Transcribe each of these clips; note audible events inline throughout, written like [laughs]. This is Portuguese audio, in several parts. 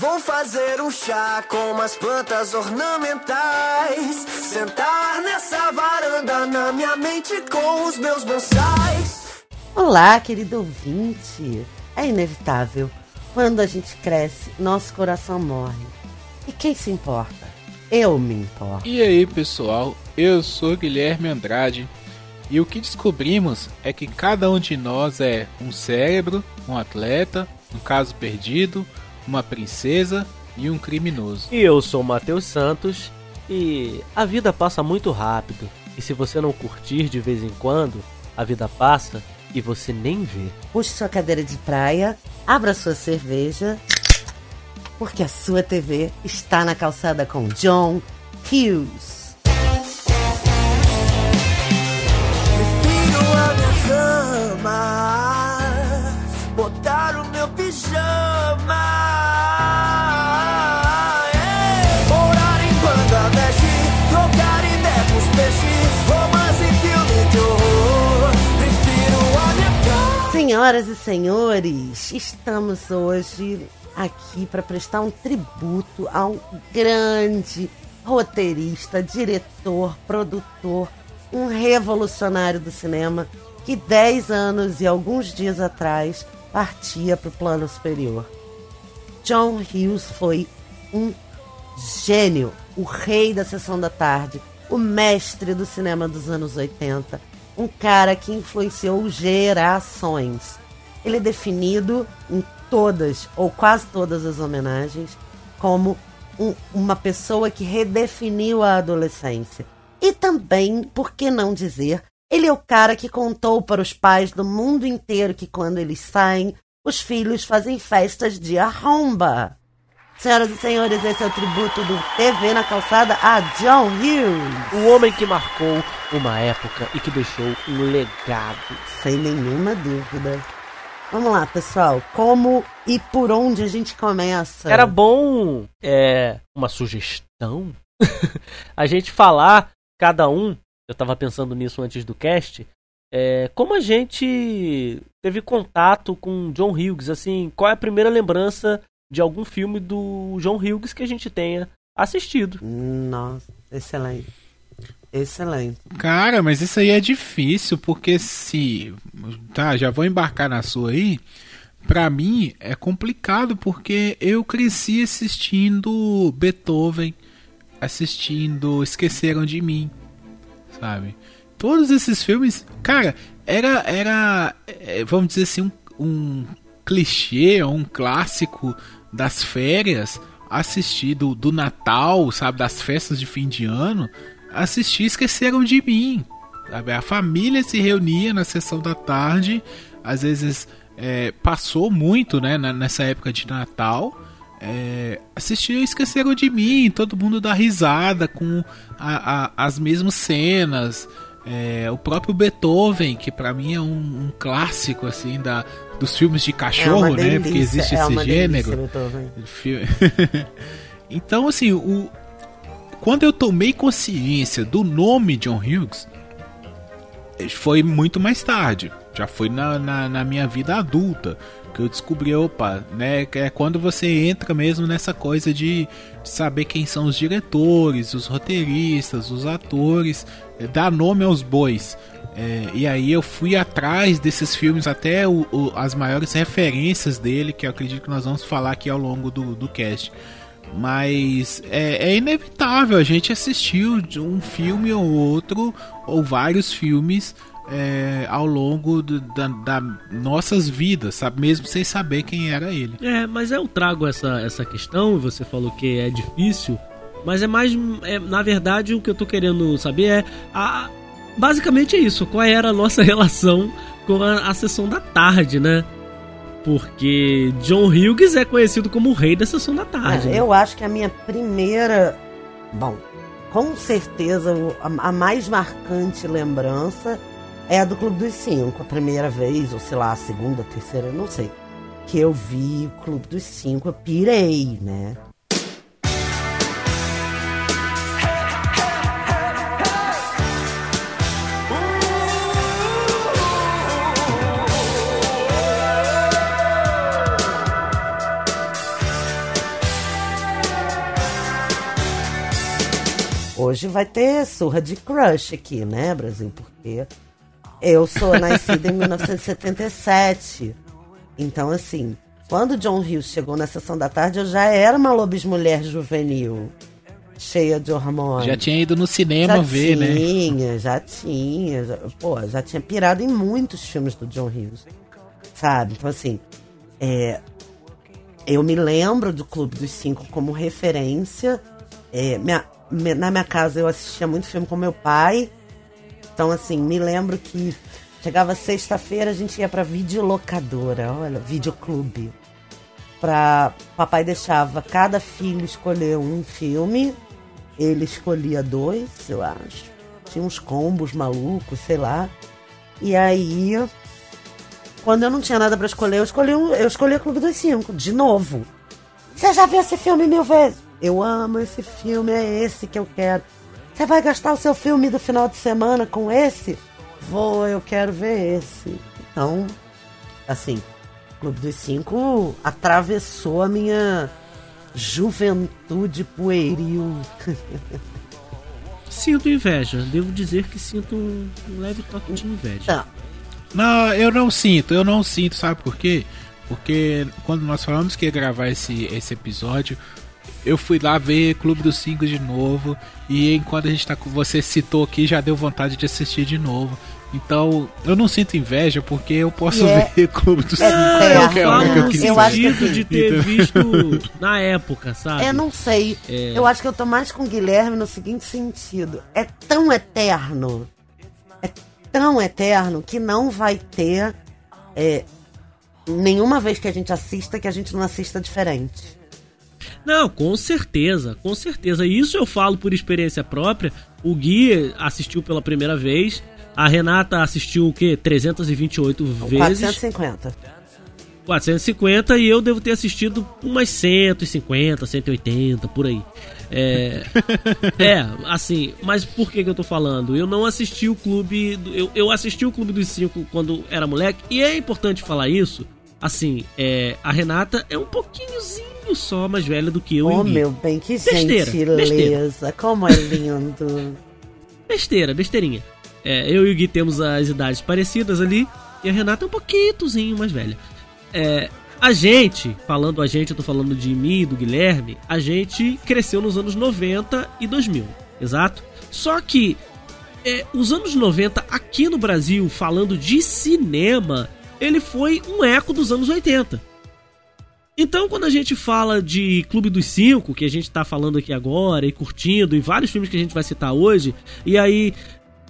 Vou fazer um chá com umas plantas ornamentais. Sentar nessa varanda na minha mente com os meus bonsais. Olá, querido ouvinte. É inevitável. Quando a gente cresce, nosso coração morre. E quem se importa? Eu me importo. E aí, pessoal? Eu sou Guilherme Andrade. E o que descobrimos é que cada um de nós é um cérebro, um atleta, um caso perdido, uma princesa e um criminoso. E eu sou Matheus Santos e a vida passa muito rápido. E se você não curtir de vez em quando, a vida passa e você nem vê. Puxe sua cadeira de praia, abra sua cerveja, porque a sua TV está na calçada com John Hughes. Senhoras e senhores, estamos hoje aqui para prestar um tributo a um grande roteirista, diretor, produtor, um revolucionário do cinema que 10 anos e alguns dias atrás partia para o plano superior. John Hughes foi um gênio, o rei da sessão da tarde, o mestre do cinema dos anos 80, um cara que influenciou gerações. Ele é definido em todas ou quase todas as homenagens como um- uma pessoa que redefiniu a adolescência. E também, por que não dizer, ele é o cara que contou para os pais do mundo inteiro que quando eles saem, os filhos fazem festas de arromba. Senhoras e senhores, esse é o tributo do TV na calçada a John Hughes. O homem que marcou uma época e que deixou um legado. Sem nenhuma dúvida. Vamos lá, pessoal. Como e por onde a gente começa? Era bom, é, uma sugestão, [laughs] a gente falar, cada um, eu tava pensando nisso antes do cast, é, como a gente teve contato com John Hughes, assim, qual é a primeira lembrança de algum filme do John Hughes que a gente tenha assistido? Nossa, excelente. Excelente. Cara, mas isso aí é difícil, porque se. Tá, já vou embarcar na sua aí. Pra mim é complicado, porque eu cresci assistindo Beethoven, assistindo Esqueceram de Mim, sabe? Todos esses filmes, cara, era, era é, vamos dizer assim, um, um clichê, um clássico das férias, assistir do, do Natal, sabe, das festas de fim de ano, assistir Esqueceram de Mim. Sabe? A família se reunia na sessão da tarde, às vezes é, passou muito né, nessa época de Natal. É, assistia Esqueceram de Mim, todo mundo dá risada com a- a- as mesmas cenas. É, o próprio Beethoven, que pra mim é um, um clássico assim da, dos filmes de é cachorro, uma né? Porque existe é esse gênero. [laughs] então, assim, o... quando eu tomei consciência do nome John Hughes, foi muito mais tarde. Já foi na, na, na minha vida adulta que eu descobri, opa, né? que É quando você entra mesmo nessa coisa de saber quem são os diretores, os roteiristas, os atores, é, dar nome aos bois. É, e aí eu fui atrás desses filmes, até o- o- as maiores referências dele, que eu acredito que nós vamos falar aqui ao longo do, do cast. Mas é, é inevitável, a gente assistiu um filme ou outro, ou vários filmes é, ao longo da, da nossas vidas, sabe? Mesmo sem saber quem era ele. É, mas eu trago essa, essa questão, você falou que é difícil, mas é mais. É, na verdade, o que eu tô querendo saber é. A, basicamente é isso, qual era a nossa [laughs] relação com a, a sessão da tarde, né? Porque John Hughes é conhecido como o rei da sessão da tarde. É, né? eu acho que a minha primeira. Bom, com certeza a, a mais marcante lembrança é a do Clube dos Cinco. A primeira vez, ou sei lá, a segunda, a terceira, não sei. Que eu vi o Clube dos Cinco, eu pirei, né? Hoje vai ter surra de crush aqui, né, Brasil? Porque eu sou nascida em 1977. Então, assim, quando John Hughes chegou na sessão da tarde, eu já era uma lobis mulher juvenil, cheia de hormônios. Já tinha ido no cinema já ver, né? tinha, Já tinha, já Pô, já tinha pirado em muitos filmes do John Hughes. Sabe? Então, assim, é, eu me lembro do Clube dos Cinco como referência. É, minha, na minha casa eu assistia muito filme com meu pai. Então, assim, me lembro que chegava sexta-feira, a gente ia pra videolocadora, olha, videoclube. Pra. Papai deixava cada filho escolher um filme. Ele escolhia dois, eu acho. Tinha uns combos malucos, sei lá. E aí, quando eu não tinha nada para escolher, eu escolhi, um, eu escolhi Clube dos Cinco, de novo. Você já viu esse filme mil vezes? Eu amo esse filme, é esse que eu quero. Você vai gastar o seu filme do final de semana com esse? Vou, eu quero ver esse. Então, assim, Clube dos Cinco atravessou a minha juventude pueril. [laughs] Sinto inveja. Devo dizer que sinto um, leve toque de inveja. Tá. Não, eu não sinto, eu não sinto, sabe por quê? Porque quando nós falamos que ia gravar esse, esse episódio, eu fui lá ver Clube dos Cinco de novo. E enquanto a gente tá com você citou aqui, já deu vontade de assistir de novo. Então, eu não sinto inveja porque eu posso É. ver [laughs] Clube dos É, Cinco é, qualquer eu hora que eu quiser. eu acho que sentido assim- de ter Então- visto na época, sabe? Eu não sei. É. Eu acho que eu tô mais com o Guilherme no seguinte sentido. É tão eterno. É tão eterno que não vai ter é, nenhuma vez que a gente assista que a gente não assista diferente. Não, com certeza, com certeza. Isso eu falo por experiência própria. O Gui assistiu pela primeira vez. A Renata assistiu o quê? 328 vezes. 450. 450 e eu devo ter assistido umas 150, 180, por aí. É, [laughs] é, assim, mas por que, que eu tô falando? Eu não assisti o clube. do- Eu, eu assisti o Clube dos Cinco quando era moleque, e é importante falar isso. Assim, é, a Renata é um pouquinhozinho só mais velha do que eu e Oh, o Gui. meu bem, que Besteira, gentileza. Como é lindo. [laughs] Besteira, besteirinha. É, eu e o Gui temos as idades parecidas ali, e a Renata é um pouquinhozinho mais velha. É, a gente, falando a gente, eu tô falando de mim e do Guilherme, a gente cresceu nos anos 90 e 2000, exato? Só que é, os anos 90 aqui no Brasil, falando de cinema, ele foi um eco dos anos 80. Então, quando a gente fala de Clube dos Cinco, que a gente tá falando aqui agora e curtindo, e vários filmes que a gente vai citar hoje, e aí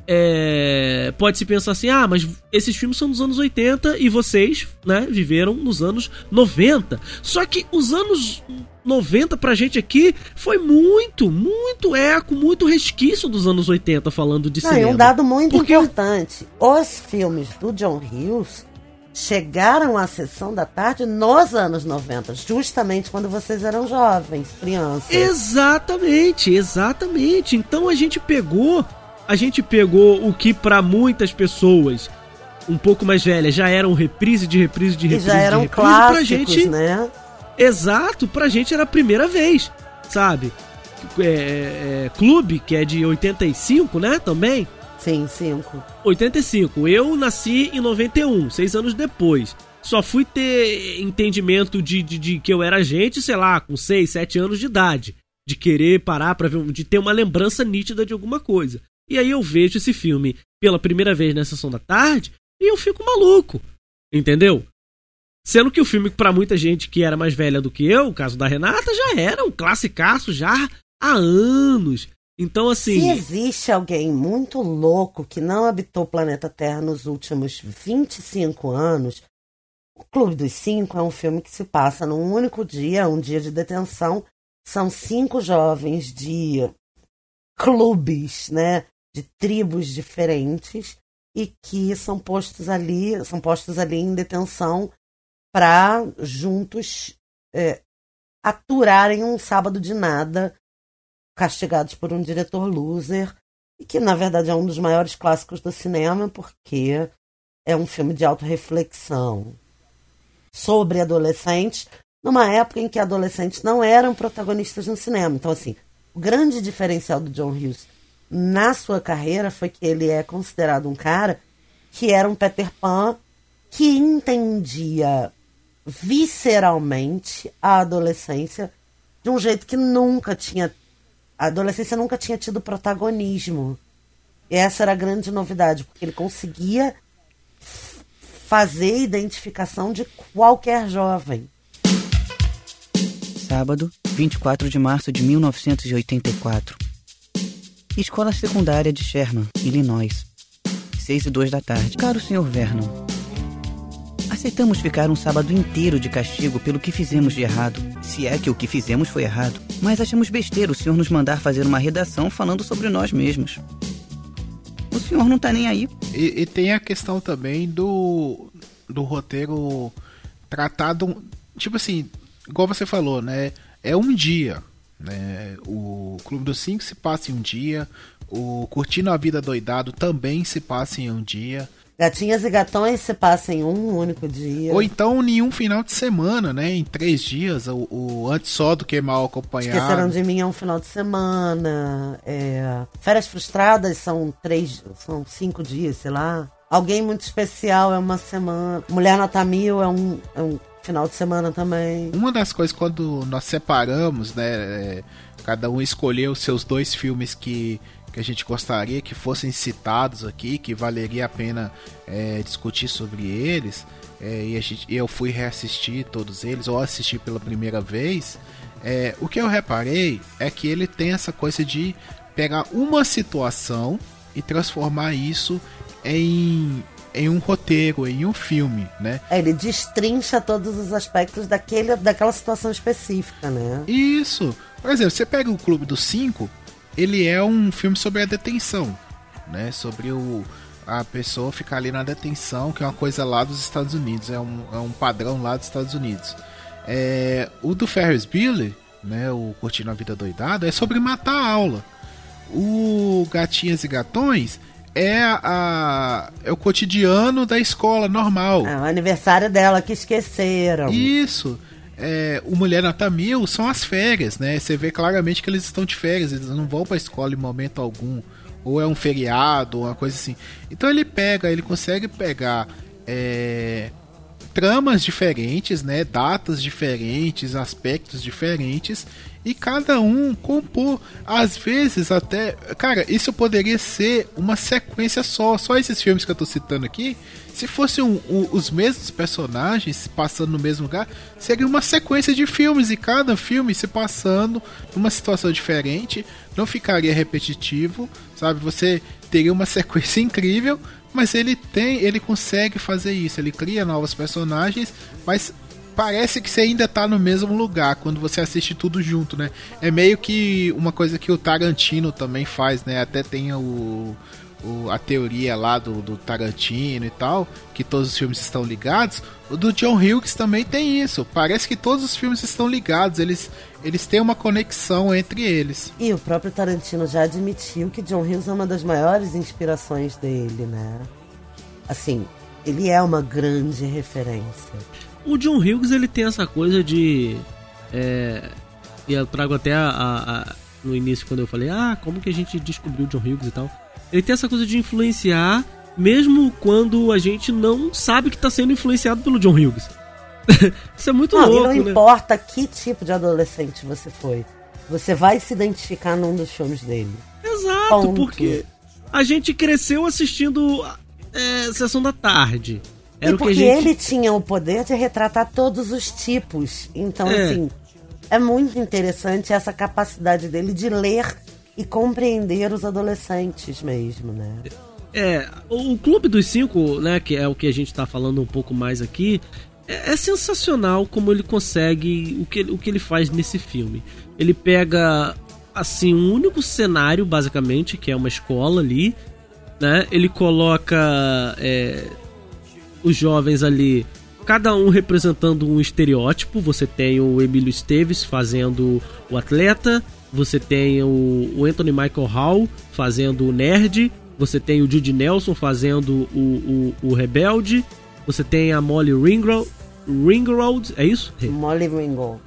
é, pode-se pensar assim: ah, mas esses filmes são dos anos 80 e vocês, né, viveram nos anos 90. Só que os anos 90 pra gente aqui foi muito, muito eco, muito resquício dos anos 80 falando de Não, e cinema. um dado muito Porque eu- importante. Os filmes do John Hughes chegaram à sessão da tarde nos anos 90, justamente quando vocês eram jovens, crianças. Exatamente, exatamente. Então a gente pegou, a gente pegou o que pra muitas pessoas um pouco mais velhas já eram reprise de reprise de E reprise já de eram reprise, pra clássicos, gente, né? exato, pra gente era a primeira vez, sabe? É, é, Clube, que é de 85, né, também. Sim, cinco. 85. Eu nasci em 91, seis anos depois. Só fui ter entendimento de, de, de que eu era gente, sei lá, com 6, 7 anos de idade. De querer parar pra ver, de ter uma lembrança nítida de alguma coisa. E aí eu vejo esse filme pela primeira vez na sessão da tarde e eu fico maluco. Entendeu? Sendo que o filme, pra muita gente que era mais velha do que eu, o caso da Renata, já era um classicaço já há anos. Então, assim. Se existe alguém muito louco que não habitou o planeta Terra nos últimos 25 anos, o Clube dos Cinco é um filme que se passa num único dia, um dia de detenção. São cinco jovens de clubes, né? De tribos diferentes e que são postos ali, são postos ali em detenção para juntos é, aturarem um sábado de nada castigados por um diretor loser, e que na verdade é um dos maiores clássicos do cinema, porque é um filme de autorreflexão sobre adolescentes, numa época em que adolescentes não eram protagonistas no cinema. Então, assim, o grande diferencial do John Hughes na sua carreira foi que ele é considerado um cara que era um Peter Pan que entendia visceralmente a adolescência de um jeito que nunca tinha. A adolescência nunca tinha tido protagonismo. E essa era a grande novidade, porque ele conseguia fazer identificação de qualquer jovem. Sábado, 24 de março de 1984. Escola Secundária de Sherman, Illinois. 6 e 2 da tarde. Caro Sr. Vernon, aceitamos ficar um sábado inteiro de castigo pelo que fizemos de errado. Se é que o que fizemos foi errado. Mas achamos besteira o senhor nos mandar fazer uma redação falando sobre nós mesmos. O senhor não tá nem aí. E, e tem a questão também do, do roteiro tratado. Tipo assim, igual você falou, né? É um dia. Né? O Clube dos Cinco se passa em um dia. O Curtindo a Vida Doidado também se passa em um dia. Gatinhas e gatões se passam em um único dia. Ou então em um final de semana, né? Em três dias. O, o Antes Só do Que Mal Acompanhado. Esqueceram de mim é um final de semana. é, Férias frustradas são três, são cinco dias, sei lá. Alguém muito especial é uma semana. Mulher nota mil é um, é um final de semana também. Uma das coisas quando nós separamos, né? é, cada um escolheu os seus dois filmes que, que a gente gostaria que fossem citados aqui, que valeria a pena é, discutir sobre eles. é, e gente, eu fui reassistir todos eles, ou assistir pela primeira vez. é, o que eu reparei é que ele tem essa coisa de pegar uma situação e transformar isso em, em um roteiro, em um filme, né? É, Ele destrincha todos os aspectos daquele, daquela situação específica, né? Isso. Por exemplo, você pega o Clube dos Cinco, ele é um filme sobre a detenção, né? Sobre o a pessoa ficar ali na detenção, que é uma coisa lá dos Estados Unidos, é um, é um padrão lá dos Estados Unidos. É, o do Ferris Bueller, né? O Curtindo a Vida Doidado, é sobre matar a aula. O Gatinhas e Gatões é a é o cotidiano da escola normal. É o aniversário dela que esqueceram. Isso. É, o Mulher Nota Mil são as férias, né? Você vê claramente que eles estão de férias, eles não vão pra escola em momento algum. Ou é um feriado, ou uma coisa assim. Então ele pega, ele consegue pegar é, tramas diferentes, né? Datas diferentes, aspectos diferentes. E cada um compor. Às vezes até. Cara, isso poderia ser uma sequência só. Só esses filmes que eu tô citando aqui. Se fossem um- um- os mesmos personagens passando no mesmo lugar, seria uma sequência de filmes. E cada filme se passando numa situação diferente. Não ficaria repetitivo, sabe? Você teria uma [laughs] sequência incrível. Mas ele tem, ele consegue fazer isso. Ele cria novos personagens, mas parece que você ainda tá no mesmo lugar quando você assiste tudo junto, né? É meio que uma coisa que o Tarantino também faz, né? Até tem o, o- a teoria lá do, do Tarantino e tal, que todos os filmes estão ligados. O do John Hughes também tem isso. Parece que todos os filmes estão ligados, eles, eles têm uma conexão entre eles. E o próprio Tarantino já admitiu que John Hughes é uma das maiores inspirações dele, né? Assim, ele é uma grande referência. O John Hughes ele tem essa coisa de. É, e eu trago até a, a- a- no início quando eu falei, ah, como que a gente descobriu o John Hughes e tal. Ele tem essa coisa de influenciar, mesmo quando a gente não sabe que está sendo influenciado pelo John Hughes. [laughs] Isso é muito Não, e louco, não né? importa que tipo de adolescente você foi. Você vai se identificar num dos filmes dele. Exato, Ponto. porque a gente cresceu assistindo é, Sessão da Tarde. Era e o que porque gente. ele tinha o poder de retratar todos os tipos. Então, É. assim, é muito interessante essa capacidade dele de ler e compreender os adolescentes mesmo, né? É, o Clube dos Cinco, né, que é o que a gente tá falando um pouco mais aqui, é, é sensacional como ele consegue, o que, o que ele faz nesse filme. Ele pega, assim, um único cenário, basicamente, que é uma escola ali, né, ele coloca é, os jovens ali, cada um representando um estereótipo. Você tem o Emílio Esteves fazendo o atleta, você tem o, Anthony Michael Hall fazendo o nerd, você tem o Judy Nelson fazendo o, o, o rebelde, você tem a Molly Ringwald, Ringwald é isso? Molly Ringwald.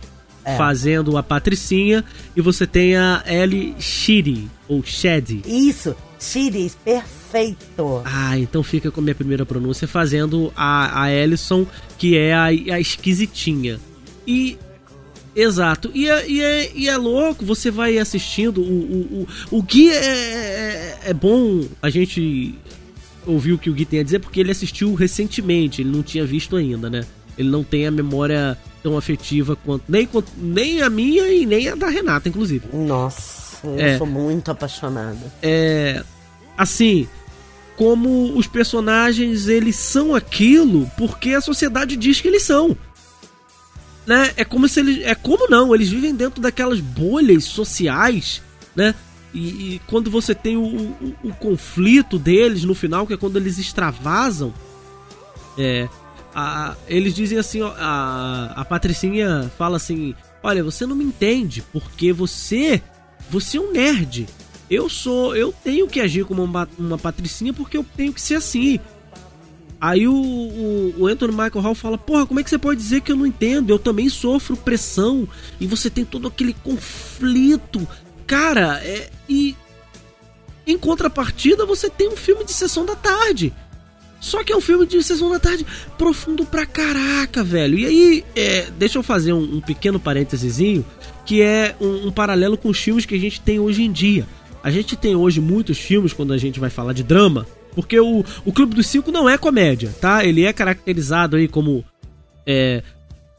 É. fazendo a Patricinha e você tem a Ellie Sheedy, ou Shed. Isso, Chiris, perfeito. Ah, então fica com a minha primeira pronúncia fazendo a, a Ellison, que é a, a esquisitinha. E. Exato. E é, e, é, e é louco, você vai assistindo. O, o, o, o Gui é, é, é bom a gente ouvir o que o Gui tem a dizer, porque ele assistiu recentemente, ele não tinha visto ainda, né? Ele não tem a memória tão afetiva quanto. Nem, nem a minha e nem a da Renata, inclusive. Nossa, eu É. sou muito apaixonada. é assim como os personagens eles são aquilo porque a sociedade diz que eles são né é como se eles é como não eles vivem dentro daquelas bolhas sociais né e, e quando você tem o, o, o conflito deles no final que é quando eles extravasam é a- eles dizem assim ó, a, a patricinha fala assim olha você não me entende porque você você é um nerd eu sou. Eu tenho que agir como uma, uma patricinha porque eu tenho que ser assim. Aí o, o, o Anthony Michael Hall fala: Porra, como é que você pode dizer que eu não entendo? Eu também sofro pressão. E você tem todo aquele conflito. Cara, é. E. Em contrapartida, você tem um filme de sessão da tarde. Só que é um filme de sessão da tarde profundo pra caraca, velho. E aí, é, deixa eu fazer um, um pequeno parênteses, que é um, um paralelo com os filmes que a gente tem hoje em dia. A gente tem hoje muitos filmes quando a gente vai falar de drama, porque o, o Clube dos Cinco não é comédia, tá? Ele é caracterizado aí como. É,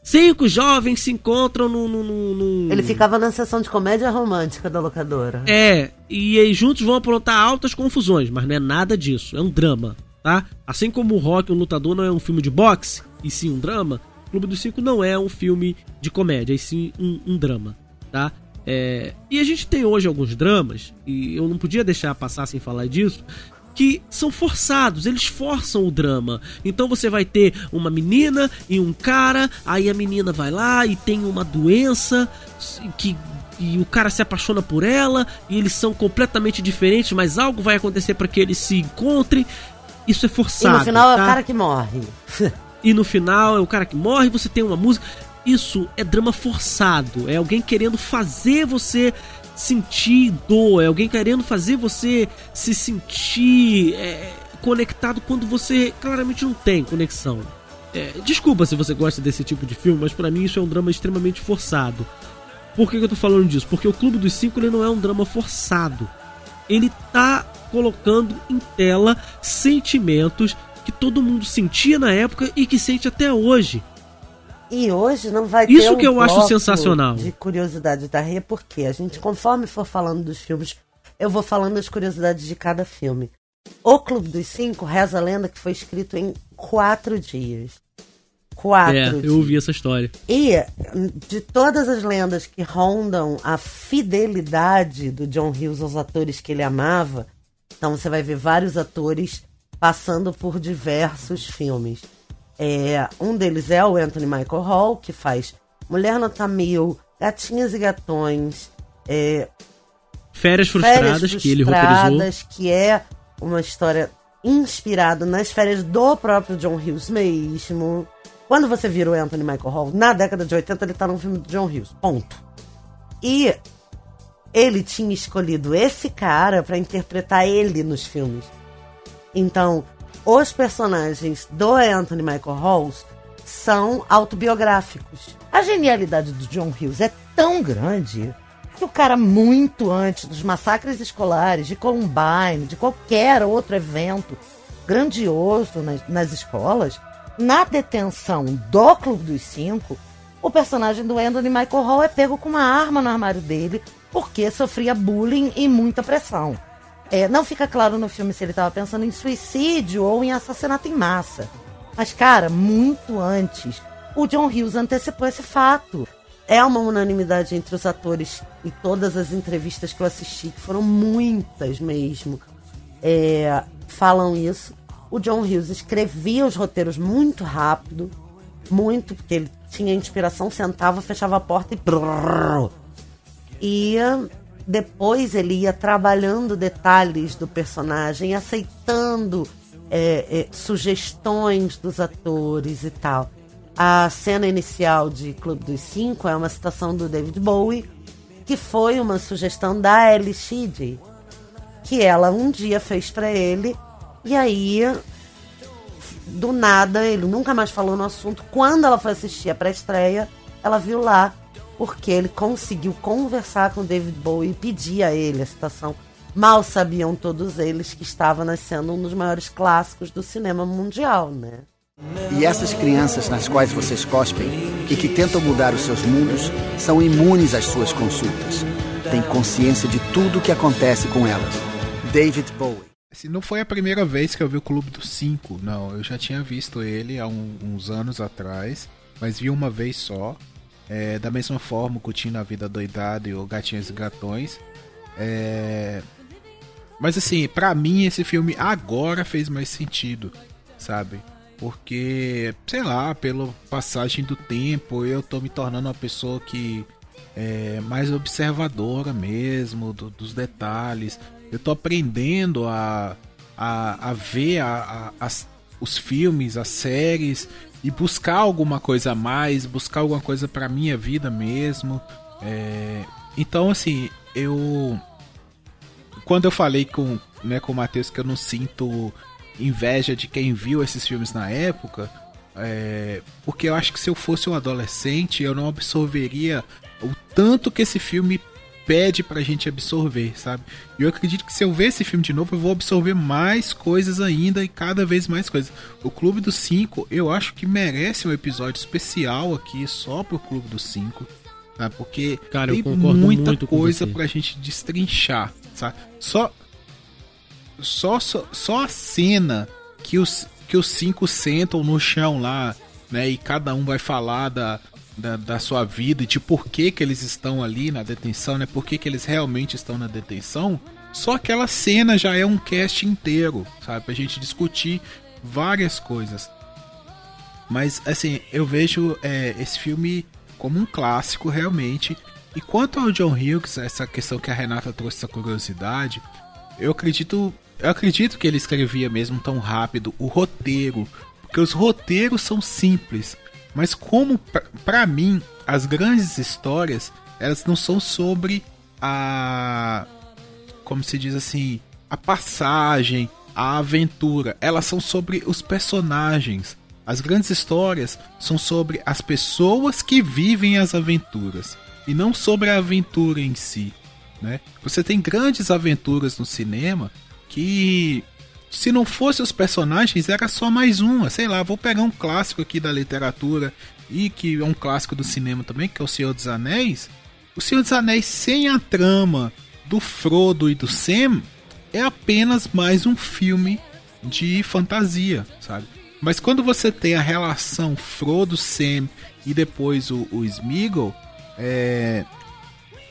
cinco jovens se encontram num. num- num- num- Ele ficava na sessão de comédia romântica da locadora. é, e aí juntos vão aprontar altas confusões, mas não é nada disso, é um drama, tá? Assim como o Rock, um lutador, não é um filme de boxe, e sim um drama, Clube dos Cinco não é um filme de comédia, e sim um, um drama, tá? É, e a gente tem hoje alguns dramas, e eu não podia deixar passar sem falar disso, que são forçados, eles forçam o drama. Então você vai ter uma menina e um cara, aí a menina vai lá e tem uma doença que e o cara se apaixona por ela e eles são completamente diferentes, mas algo vai acontecer para que eles se encontrem. Isso é e forçado. no final é tá? o cara que morre. [laughs] E no final é o cara que morre, você tem uma música. Isso é drama forçado. É alguém querendo fazer você sentir dor. É alguém querendo fazer você se sentir é, conectado quando você claramente não tem conexão. É, desculpa se você gosta desse tipo de filme, mas pra mim isso é um drama extremamente forçado. Por que, que eu tô falando disso? Porque o Clube dos Cinco ele não é um drama forçado. Ele tá colocando em tela sentimentos que todo mundo sentia na época e que sente até hoje. E hoje não vai Isso ter um que eu acho sensacional. De curiosidade da Rê, porque a gente, conforme for falando dos filmes, eu vou falando as curiosidades de cada filme. O Clube dos Cinco reza a lenda que foi escrito em quatro dias. Quatro é, dias. eu ouvi essa história. E de todas as lendas que rondam a fidelidade do John Hughes aos atores que ele amava, então você vai ver vários atores passando por diversos filmes. É, um deles é o Anthony Michael Hall, que faz Mulher Nota Mil, Gatinhas e Gatões, é, Férias frustradas, Férias que ele roteirizou. Frustradas, que é uma história inspirada nas férias do próprio John Hughes mesmo. Quando você vira o Anthony Michael Hall, na década de 80 ele tá num filme do John Hughes. Ponto. E ele tinha escolhido esse cara pra interpretar ele nos filmes. Então, os personagens do Anthony Michael Hall são autobiográficos. A genialidade do John Hughes é tão grande que o cara, muito antes dos massacres escolares, de Columbine, de qualquer outro evento grandioso nas, nas escolas, na detenção do Clube dos Cinco, o personagem do Anthony Michael Hall é pego com uma arma no armário dele porque sofria bullying e muita pressão. É, não fica claro no filme se ele estava pensando em suicídio ou em assassinato em massa. Mas, cara, muito antes, o John Hughes antecipou esse fato. É uma unanimidade entre os atores e todas as entrevistas que eu assisti, que foram muitas mesmo, é, falam isso. O John Hughes escrevia os roteiros muito rápido, muito, porque ele tinha inspiração, sentava, fechava a porta e. E depois ele ia trabalhando detalhes do personagem, aceitando é, é, sugestões dos atores e tal. A cena inicial de Clube dos Cinco é uma citação do David Bowie, que foi uma sugestão da Ellie Sheedy, que ela um dia fez para ele, e aí do nada, ele nunca mais falou no assunto. Quando ela foi assistir a pré-estreia, ela viu lá, porque ele conseguiu conversar com David Bowie e pedir a ele a citação. Mal sabiam todos eles que estava nascendo um dos maiores clássicos do cinema mundial, né? E essas crianças nas quais vocês cospem e que tentam mudar os seus mundos são imunes às suas consultas. Têm consciência de tudo o que acontece com elas. David Bowie. Assim, não foi a primeira vez que eu vi o Clube dos Cinco, não. Eu já tinha visto ele há um, uns anos atrás, mas vi uma vez só. É, da mesma forma, Curtindo a Vida Doidada e o Gatinhos e Gatões. É... Mas assim, para mim esse filme agora fez mais sentido, sabe? Porque, sei lá, pela passagem do tempo, eu tô me tornando uma pessoa que é mais observadora mesmo do, dos detalhes eu tô aprendendo a, a, a ver a, a, as, os filmes, as séries e buscar alguma coisa a mais, buscar alguma coisa para minha vida mesmo. É, então, assim, eu. Quando eu falei com, né, com o Matheus que eu não sinto inveja de quem viu esses filmes na época, é, porque eu acho que se eu fosse um adolescente eu não absorveria o tanto que esse filme pede pra gente absorver, sabe? E eu acredito que se eu ver esse filme de novo, eu vou absorver mais coisas ainda e cada vez mais coisas. O Clube dos Cinco, eu acho que merece um episódio especial aqui só pro Clube dos Cinco, tá? Porque Cara, tem muita coisa pra gente destrinchar, sabe? Só, só, só, só a cena que os, que os cinco sentam no chão lá, né? E cada um vai falar da, da, da, sua vida e de por que, que eles estão ali na detenção, né? Por que, que eles realmente estão na detenção. Só aquela cena já é um cast inteiro, sabe? Pra gente discutir várias coisas. Mas, assim, eu vejo é, esse filme como um clássico, realmente. E quanto ao John Hughes, essa questão que a Renata trouxe, essa curiosidade, eu acredito, eu acredito que ele escrevia mesmo tão rápido o roteiro. Porque os roteiros são simples. Mas como para mim as grandes histórias elas não são sobre a como se diz assim a passagem, a aventura. Elas são sobre os personagens. As grandes histórias são sobre as pessoas que vivem as aventuras e não sobre a aventura em si. Né? Você tem grandes aventuras no cinema que se não fosse os personagens, era só mais uma. Sei lá, vou pegar um clássico aqui da literatura e que é um clássico do cinema também, que é O Senhor dos Anéis. O Senhor dos Anéis sem a trama do Frodo e do Sam é apenas mais um filme de fantasia, sabe? Mas quando você tem a relação Frodo, Sam e depois o, o Smeagol, é,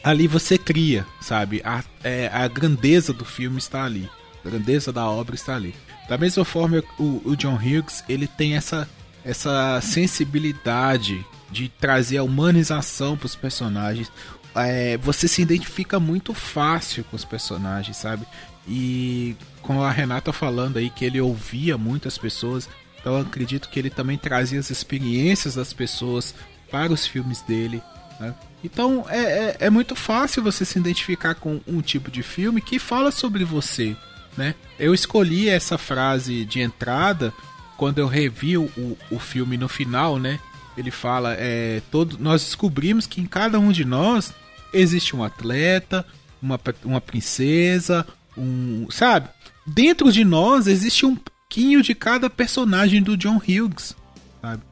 ali você cria, sabe? A, é, a grandeza do filme está ali. A grandeza da obra está ali. Da mesma forma, o, o John Hughes ele tem essa, essa sensibilidade de trazer a humanização para os personagens. É, você se identifica muito fácil com os personagens, sabe? E com a Renata falando aí que ele ouvia muitas pessoas, então acredito que ele também trazia as experiências das pessoas para os filmes dele. Né? Então é, é, é muito fácil você se identificar com um tipo de filme que fala sobre você né? Eu escolhi essa frase de entrada quando eu revi o, o filme no final, né? Ele fala, é, todo, nós descobrimos que em cada um de nós existe um atleta, uma, uma princesa, um, sabe? Dentro de nós existe um pouquinho de cada personagem do John Hughes, sabe?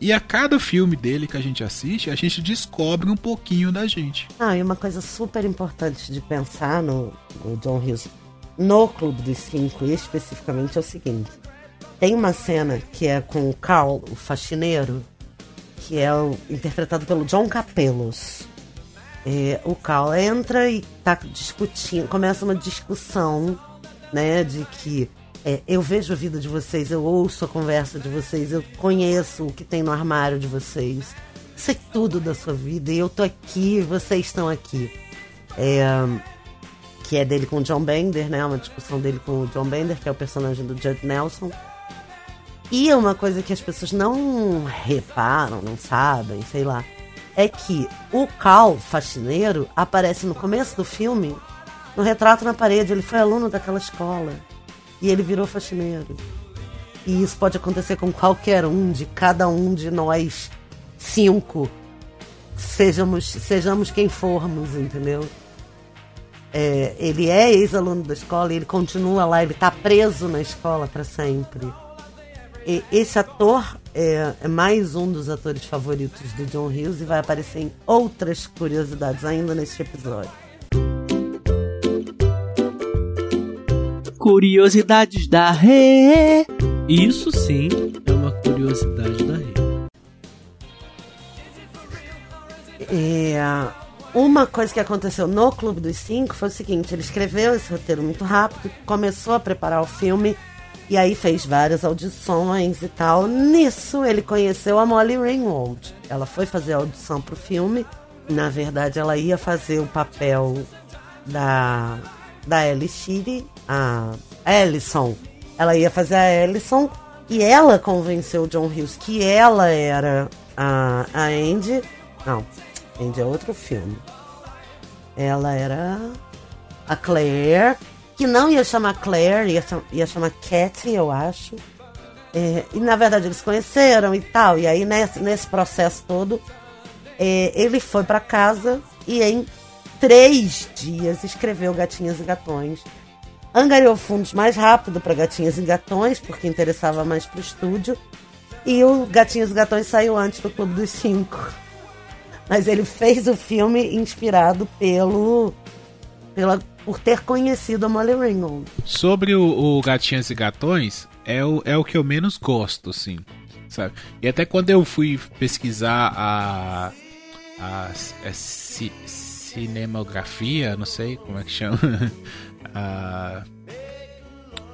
E a cada filme dele que a gente assiste, a gente descobre um pouquinho da gente. Ah, e uma coisa super importante de pensar no, no John Hughes no Clube dos Cinco, especificamente, é o seguinte: tem uma cena que é com o Carl, o faxineiro, que é o, interpretado pelo John Capelos. É, o Carl entra e tá discutindo, começa uma discussão, né, de que é, eu vejo a vida de vocês, eu ouço a conversa de vocês, eu conheço o que tem no armário de vocês, sei tudo da sua vida e eu tô aqui, vocês estão aqui. É, que é dele com o John Bender, né? Uma discussão dele com o John Bender, que é o personagem do Judd Nelson. E uma coisa que as pessoas não reparam, não sabem, sei lá, é que o Cal, faxineiro, aparece no começo do filme, no retrato na parede. Ele foi aluno daquela escola. E ele virou faxineiro. E isso pode acontecer com qualquer um de cada um de nós cinco. Sejamos, sejamos quem formos, entendeu? É, ele é ex-aluno da escola e ele continua lá, ele tá preso na escola para sempre. E esse ator é, é, mais um dos atores favoritos do John Hughes e vai aparecer em outras curiosidades ainda neste episódio. Curiosidades da Rê. Isso sim é uma curiosidade da Rê. É, uma coisa que aconteceu no Clube dos Cinco foi o seguinte: ele escreveu esse roteiro muito rápido, começou a preparar o filme e aí fez várias audições e tal. Nisso ele conheceu a Molly Ringwald. Ela foi fazer a audição pro filme. Na verdade, ela ia fazer o papel da da Ellie Shiri, a Ellison. Ela ia fazer a Ellison e ela convenceu o John Hughes que ela era a, a Andy. Não, Andy é outro filme. Ela era a Claire que não ia chamar Claire, ia, ia chamar Cathy, eu acho. É, e na verdade eles conheceram e tal. E aí nesse, nesse processo todo, é, ele foi para casa e em três dias escreveu Gatinhas e Gatões. Angariou fundos mais rápido para Gatinhas e Gatões, porque interessava mais pro estúdio. E o Gatinhas e Gatões saiu antes do Clube dos Cinco. Mas ele fez o filme inspirado pelo pela por ter conhecido a Molly Ringwald. Sobre o, o Gatinhas e Gatões, é o, é o que eu menos gosto, assim, sabe? E até quando eu fui pesquisar a, a, a ci, cinemografia, não sei como é que chama, [laughs] a,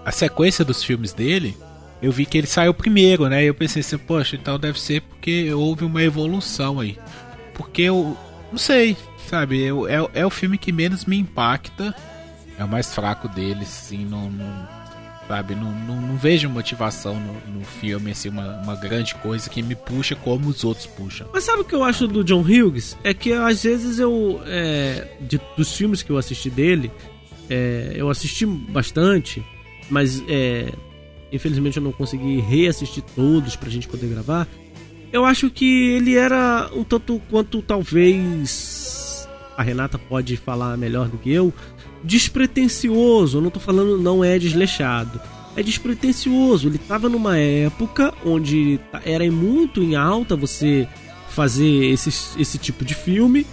a sequência dos filmes dele, eu vi que ele saiu primeiro, né? E eu pensei assim, poxa, então deve ser porque houve uma evolução aí. Porque eu não sei, sabe? Eu, é, é o filme que menos me impacta. É o mais fraco deles, assim, não. não sabe? Não, não, não, vejo motivação no, no filme, assim, uma, uma grande coisa que me puxa como os outros puxam. Mas sabe o que eu acho do John Hughes? É que às vezes eu. É, de, dos filmes que eu assisti dele, é, eu assisti bastante, mas é, infelizmente eu não consegui reassistir todos pra gente poder gravar. Eu acho que ele era um tanto quanto talvez a Renata pode falar melhor do que eu, despretensioso. Eu não tô falando não é desleixado. É despretensioso. Ele tava numa época onde era muito em alta você fazer esse, esse tipo de filme.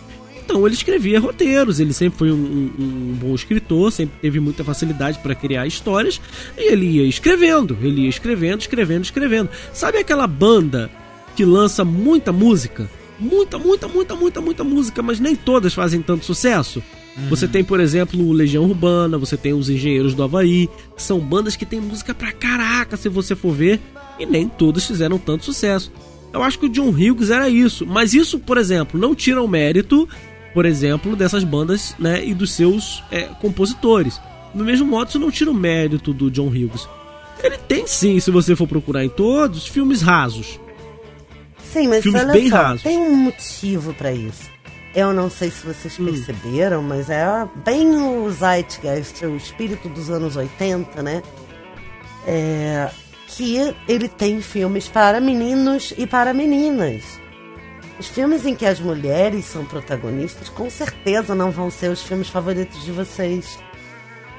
Então ele escrevia roteiros, ele sempre foi um, um, um bom escritor, sempre teve muita facilidade para criar histórias, e ele ia escrevendo, ele ia escrevendo, escrevendo, escrevendo. Sabe aquela banda que lança muita música? muita, muita, muita, muita, muita música, mas nem todas fazem tanto sucesso. Uhum. Você tem, por exemplo, o Legião Urbana, você tem os Engenheiros do Havaí, que são bandas que tem música pra caraca, se você for ver, e nem todas fizeram tanto sucesso. Eu acho que o John Hughes era isso, mas isso, por exemplo, não tira o mérito, por exemplo, dessas bandas né, e dos seus é, compositores. Do mesmo modo, isso não tira o mérito do John Hughes. Ele tem sim, se você for procurar em todos, filmes rasos. Sim, mas Filmes olha bem só, rasos. tem um motivo pra isso. Eu não sei se vocês Hum. perceberam, mas é bem o Zeitgeist, o espírito dos anos 80, né? É, que ele tem filmes para meninos e para meninas. Os filmes em que as mulheres são protagonistas com certeza não vão ser os filmes favoritos de vocês.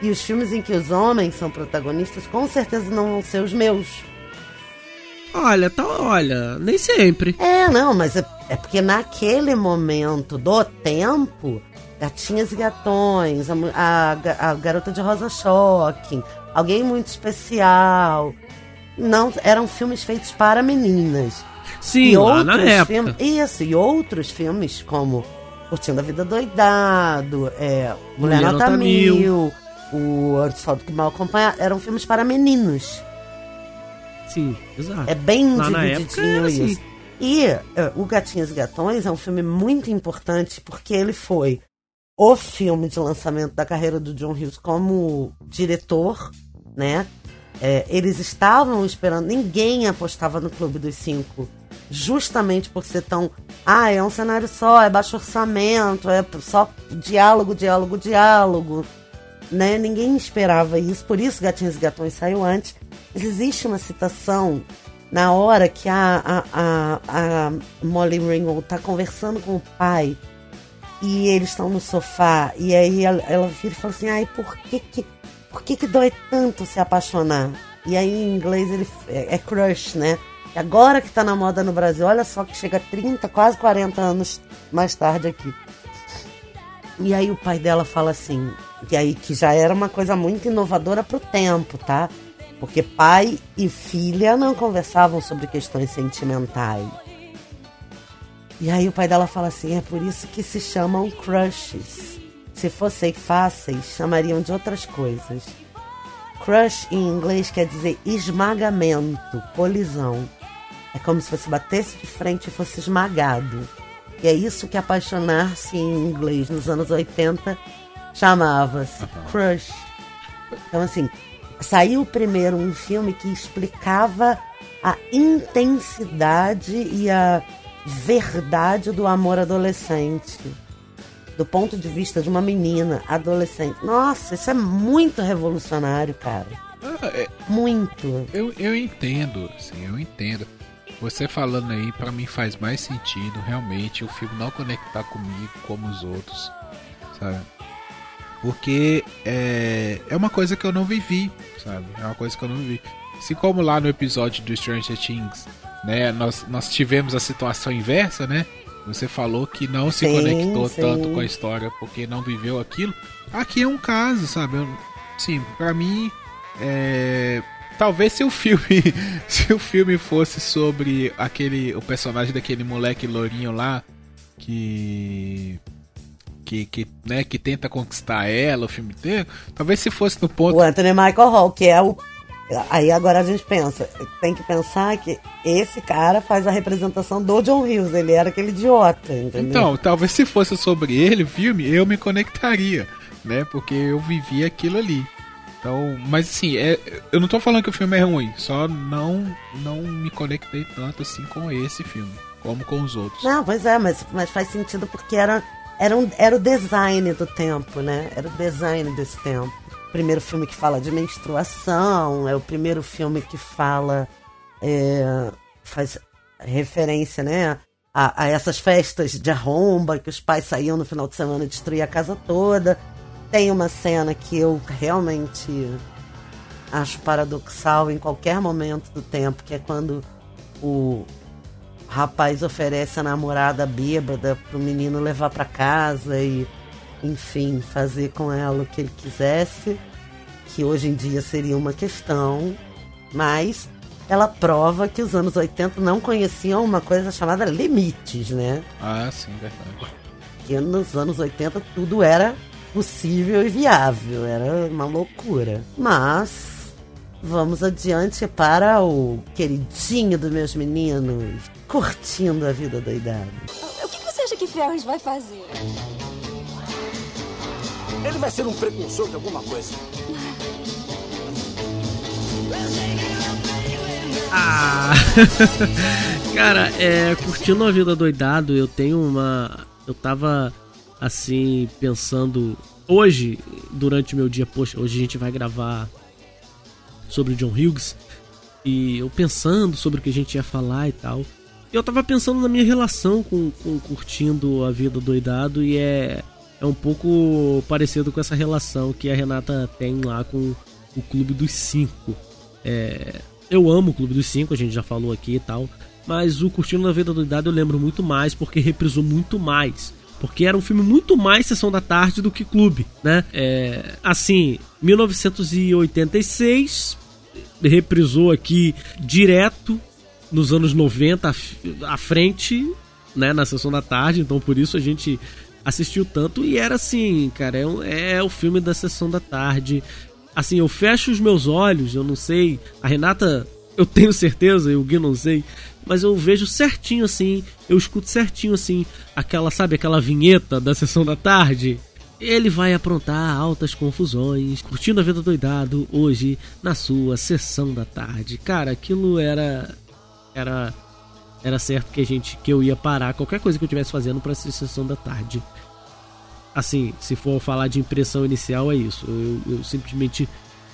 E os filmes em que os homens são protagonistas com certeza não vão ser os meus. Olha, tá, olha, nem sempre. É, não, mas é, é porque naquele momento do tempo, Gatinhas e Gatões, a, a, a Garota de Rosa Shocking, Alguém Muito Especial, não eram filmes feitos para meninas. Sim, e lá na época. filmes, isso, e outros filmes como Curtindo a Vida Doidado, é, Mulher, Mulher Nota Mil, Mil. o Antes do que Mal Acompanhado, eram filmes para meninos. Sim, exato. É bem Lá divididinho isso. assim. E é, o Gatinhas e Gatões é um filme muito importante porque ele foi o filme de lançamento da carreira do John Hughes como diretor, né? É, eles estavam esperando, ninguém apostava no Clube dos Cinco, justamente por ser tão. Ah, é um cenário só, é baixo orçamento, é só diálogo, diálogo, diálogo. Né? Ninguém esperava isso, por isso Gatinhos e Gatões saiu antes. Mas existe uma citação na hora que a, a, a, a Molly Ringwald tá conversando com o pai e eles estão no sofá e aí ela, ela vira e fala assim, ai, por que que, por que que dói tanto se apaixonar? E aí em inglês ele é, é crush, né? Agora que tá na moda no Brasil, olha só que chega 30, quase 40 anos mais tarde aqui. E aí o pai dela fala assim, que aí que já era uma coisa muito inovadora pro tempo, tá? Porque pai e filha não conversavam sobre questões sentimentais. E aí o pai dela fala assim: é por isso que se chamam crushes. Se fossem fáceis, chamariam de outras coisas. Crush em inglês quer dizer esmagamento, colisão. É como se você batesse de frente e fosse esmagado. E é isso que apaixonar-se em inglês nos anos 80 chamava-se crush. Então, assim, saiu primeiro um filme que explicava a intensidade e a verdade do amor adolescente. Do ponto de vista de uma menina adolescente. Nossa, isso é muito revolucionário, cara. Ah, é, Muito. eu, eu entendo, sim, eu entendo. Você falando aí, pra mim faz mais sentido, realmente, o filme não conectar comigo como os outros, sabe? Porque é, é uma coisa que eu não vivi, sabe? É uma coisa que eu não vivi. Assim como lá no episódio do Stranger Things, né? Nós, nós tivemos a situação inversa, né? Você falou que não se Sim, conectou sim. tanto com a história porque não viveu aquilo. Aqui é um caso, sabe? Eu, sim, pra mim, é, talvez se o filme, [laughs] se o filme fosse sobre aquele, o personagem daquele moleque lourinho lá que que, que, né, que tenta conquistar ela o filme inteiro, talvez se fosse no ponto O Anthony Michael Hall, que é o. Aí agora a gente pensa, tem que pensar que esse cara faz a representação do John Hughes, ele era aquele idiota, entendeu? Então, talvez se fosse sobre ele o filme, eu me conectaria, né? Porque eu vivi aquilo ali. Então, mas assim, é, eu não tô falando que o filme é ruim, só não não me conectei tanto assim com esse filme, como com os outros. Não, pois é, mas, mas faz sentido porque era, era, um, era o design do tempo, né? Era o design desse tempo. Primeiro filme que fala de menstruação, é o primeiro filme que fala. é, faz referência, né? A, a essas festas de arromba que os pais saíam no final de semana e destruíam a casa toda. Tem uma cena que eu realmente acho paradoxal em qualquer momento do tempo, que é quando o rapaz oferece a namorada bêbada pro menino levar pra casa e, enfim, fazer com ela o que ele quisesse, que hoje em dia seria uma questão, mas ela prova que os anos 80 não conheciam uma coisa chamada limites, né? Ah, sim, verdade. Porque nos anos 80 tudo era possível e viável, era uma loucura. Mas vamos adiante para o queridinho dos meus meninos, curtindo a vida doidada. O que você acha que Ferris vai fazer? Ele vai ser um precursor de alguma coisa. Ah! [laughs] Cara, é, curtindo a vida doidado, eu tenho uma. Eu tava assim, pensando. Hoje, durante o meu dia, poxa, hoje a gente vai gravar sobre o John Hughes. E eu pensando sobre o que a gente ia falar e tal. Eu tava pensando na minha relação com, com curtindo a vida doidado e é, é um pouco parecido com essa relação que a Renata tem lá com o Clube dos Cinco. É, eu amo o Clube dos Cinco, a gente já falou aqui e tal. Mas o Curtindo a Vida Doidado eu lembro muito mais porque reprisou muito mais. Porque era um filme muito mais Sessão da Tarde do que Clube, né? É, assim, 1986 reprisou aqui direto nos anos 90 à frente, né, na sessão da tarde, então por isso a gente assistiu tanto e era assim, cara, é, é o filme da sessão da tarde. Assim, eu fecho os meus olhos, eu não sei, a Renata, eu tenho certeza, e o Gui não sei, mas eu vejo certinho assim, eu escuto certinho assim, aquela, sabe, aquela vinheta da sessão da tarde. Ele vai aprontar altas confusões, curtindo a vida doidado hoje na sua sessão da tarde. Cara, aquilo era era era certo que a gente que eu ia parar qualquer coisa que eu estivesse fazendo para assistir sessão da tarde. Assim, se for falar de impressão inicial é isso. Eu, eu simplesmente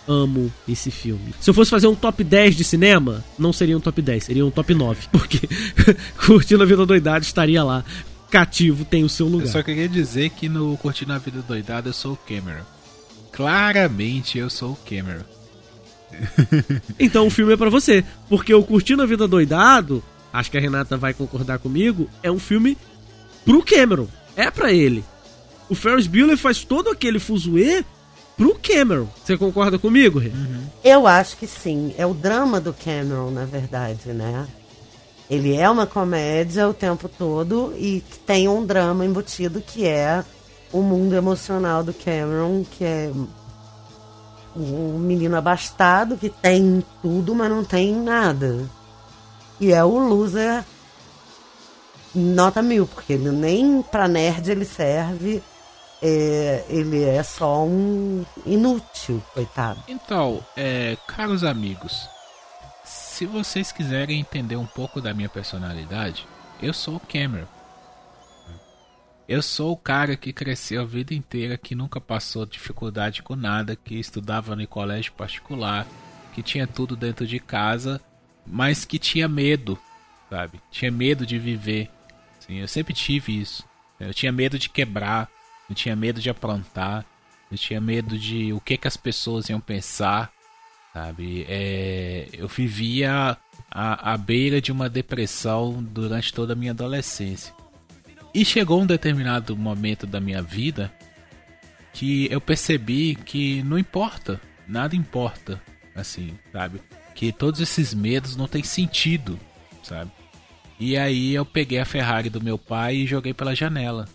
amo esse filme. Se eu fosse fazer um top 10 de cinema, não seria um top 10, seria um top 9, [laughs] porque [laughs] curtindo a vida doidado estaria lá cativo tem o seu lugar. Eu só queria dizer que no Curtindo a Vida Doidada eu sou o Cameron. Claramente eu sou o Cameron. [laughs] então o filme é para você, porque o Curtindo a Vida Doidado, acho que a Renata vai concordar comigo, é um filme pro Cameron, é para ele. O Ferris Bueller faz todo aquele fuzuê pro Cameron. Você concorda comigo, Rê? Uhum. Eu acho que sim. É o drama do Cameron, na verdade, né? Ele é uma comédia o tempo todo e tem um drama embutido que é o mundo emocional do Cameron, que é um menino abastado que tem tudo, mas não tem nada. E é o loser nota mil, porque ele nem pra nerd ele serve. É, ele é só um inútil, coitado. Então, é, caros amigos, se vocês quiserem entender um pouco da minha personalidade, eu sou o Cameron. Eu sou o cara que cresceu a vida inteira, que nunca passou dificuldade com nada, que estudava no colégio particular, que tinha tudo dentro de casa, mas que tinha medo, sabe? Tinha medo de viver. Sim, eu sempre tive isso. Eu tinha medo de quebrar, eu tinha medo de aprontar, eu tinha medo de o que, que as pessoas iam pensar sabe? É, eu vivia à, à beira de uma depressão durante toda a minha adolescência. E chegou um determinado momento da minha vida que eu percebi que não importa, nada importa, assim, sabe? Que todos esses medos não têm sentido, sabe? E aí eu peguei a Ferrari do meu pai e joguei pela janela.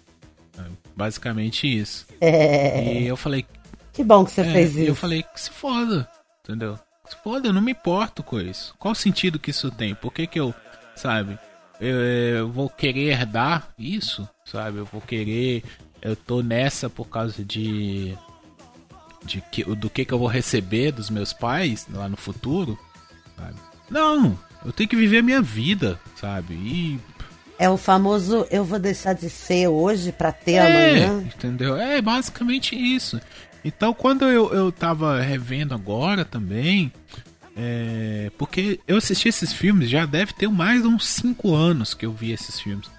Basicamente isso. É... E eu falei. Que bom que você é, fez isso. Eu falei que se foda. Entendeu? Foda, eu não me importo com isso. Qual o sentido que isso tem? Por que que eu, sabe? Eu, eu vou querer herdar isso, sabe? Eu vou querer. Eu tô nessa por causa de. de que, do que que eu vou receber dos meus pais lá no futuro, sabe? Não, eu tenho que viver a minha vida, sabe? E é o famoso eu vou deixar de ser hoje para ter é, amanhã. Entendeu? É basicamente isso. Então, quando eu, eu tava revendo agora também, é, porque eu assisti esses filmes, já deve ter mais de uns 5 anos que eu vi esses filmes.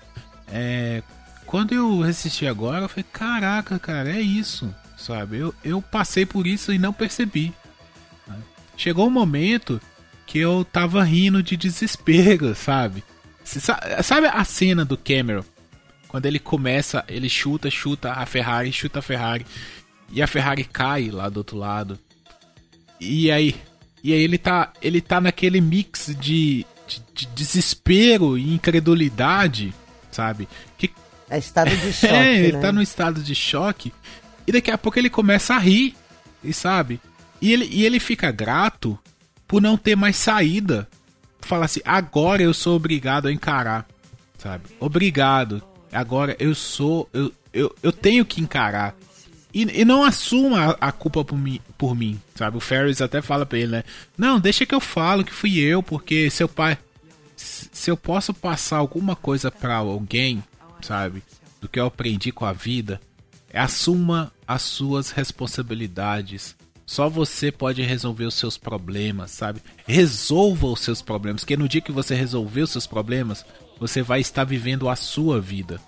É, quando eu assisti agora, eu falei: caraca, cara, é isso, sabe? Eu, eu passei por isso e não percebi. Chegou um momento que eu tava rindo de desespero, [laughs] sabe? Sabe a cena do Cameron? Quando ele começa, ele chuta, chuta a Ferrari, chuta a Ferrari. E a Ferrari cai lá do outro lado. E aí, e aí ele tá, ele tá naquele mix de, de, de desespero e incredulidade, sabe? Que é estado de [laughs] choque. é, ele né? tá no estado de choque. E daqui a pouco ele começa a rir, e sabe? E ele, e ele fica grato por não ter mais saída. Fala assim, agora eu sou obrigado a encarar, sabe? Obrigado. Agora eu sou. Eu, eu, eu tenho que encarar. E, e não assuma a, a culpa por mim, por mim, sabe? O Ferris até fala pra ele, né? Não, deixa que eu falo que fui eu, porque seu pai. Se eu posso passar alguma coisa para alguém, sabe? Do que eu aprendi com a vida, assuma as suas responsabilidades. Só você pode resolver os seus problemas, sabe? Resolva os seus problemas, porque no dia que você resolver os seus problemas, você vai estar vivendo a sua vida.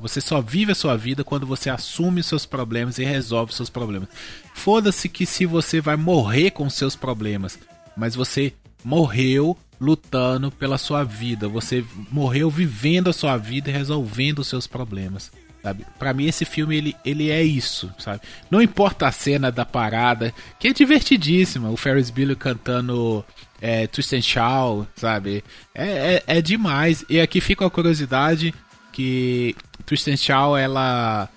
Você só vive a sua vida quando você assume os seus problemas e resolve os seus problemas. Foda-se que se você vai morrer com seus problemas, mas você morreu lutando pela sua vida, você morreu vivendo a sua vida e resolvendo os seus problemas. Sabe? Pra mim esse filme ele, ele é isso, sabe? Não importa a cena da parada, que é divertidíssima, o Ferris Bueller cantando é, Twist and Shout, sabe? É, é, é demais. E aqui fica a curiosidade que Tristan Shaw ela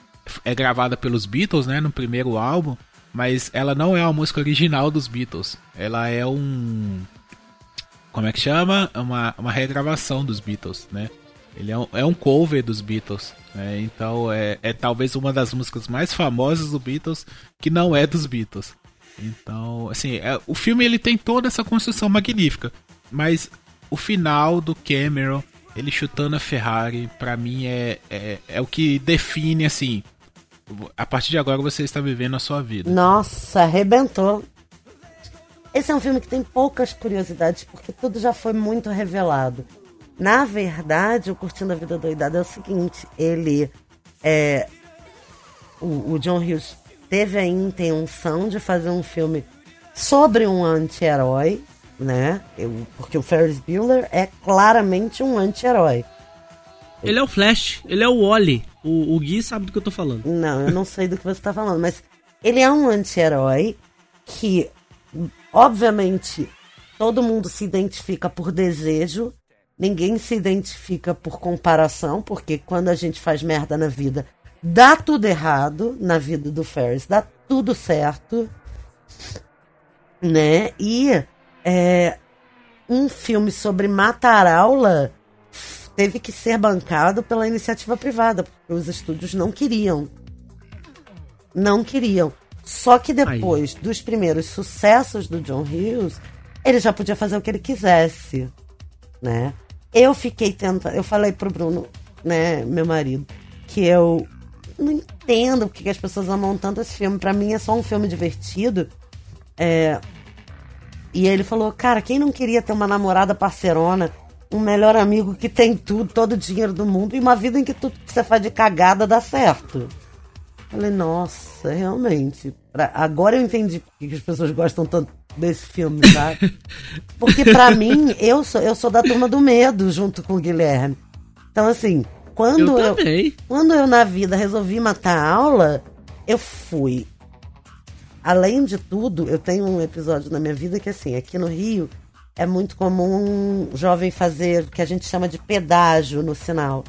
é gravada pelos Beatles, né, no primeiro álbum, mas ela não é a música original dos Beatles. Ela é um como é que chama? Uma, uma regravação dos Beatles, né? Ele é um, é um cover dos Beatles. né? então é, é talvez uma das músicas mais famosas do Beatles que não é dos Beatles. Então, assim, é- o filme ele tem toda essa construção magnífica, mas o final do Cameron, ele chutando a Ferrari, pra mim é, é, é o que define assim. A partir de agora você está vivendo a sua vida. Nossa, arrebentou. Esse é um filme que tem poucas curiosidades, porque tudo já foi muito revelado. Na verdade, o Curtindo a Vida Doidada é o seguinte, ele é. O, o John Hughes teve a intenção de fazer um filme sobre um anti-herói, né? Eu- porque o Ferris Bueller é claramente um anti-herói. Ele é o Flash, ele é o Wally. O, o Gui sabe do que eu tô falando. Não, eu não [laughs] sei do que você está falando, mas ele é um anti-herói que, obviamente, todo mundo se identifica por desejo, ninguém se identifica por comparação, porque quando a gente faz merda na vida, dá tudo errado na vida do Ferris, dá tudo certo, né? E é, um filme sobre matar aula teve que ser bancado pela iniciativa privada, porque os estúdios não queriam. Não queriam. Só que depois dos primeiros sucessos do John Hughes, ele já podia fazer o que ele quisesse, né? Eu fiquei tentando, eu falei pro Bruno, né, meu marido, que eu não entendo porque que as pessoas amam tanto esse filme. Pra mim é só um filme divertido. É, e ele falou, cara, quem não queria ter uma namorada parceirona, um melhor amigo que tem tudo, todo o dinheiro do mundo e uma vida em que tudo que você faz de cagada dá certo? Falei, nossa, realmente. Pra- Agora eu entendi por que que as pessoas gostam tanto desse filme, tá? [laughs] Porque pra mim, eu sou, eu sou da turma do medo junto com o Guilherme. Então, assim, quando eu eu, quando eu na vida resolvi matar a aula, eu fui. Além de tudo, eu tenho um episódio na minha vida que assim, aqui no Rio é muito comum um jovem fazer o que a gente chama de pedágio no sinal.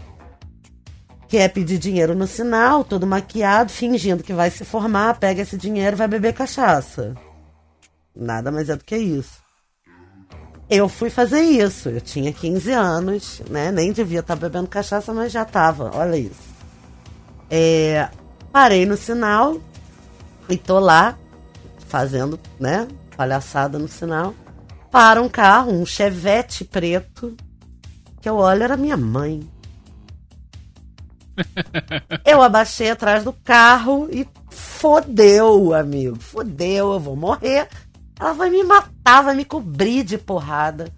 Que é pedir dinheiro no sinal, todo maquiado, fingindo que vai se formar, pega esse dinheiro e vai beber cachaça. Nada mais é do que isso. Eu fui fazer isso. Eu tinha 15 anos, né? Nem devia estar bebendo cachaça, mas já tava. Olha isso. É, parei no sinal e tô lá fazendo, né? Palhaçada no sinal. Para um carro, um chevette preto, que eu olho era minha mãe. [laughs] Eu abaixei atrás do carro e fodeu, amigo. Fodeu, eu vou morrer. Ela vai me matar, vai me cobrir de porrada.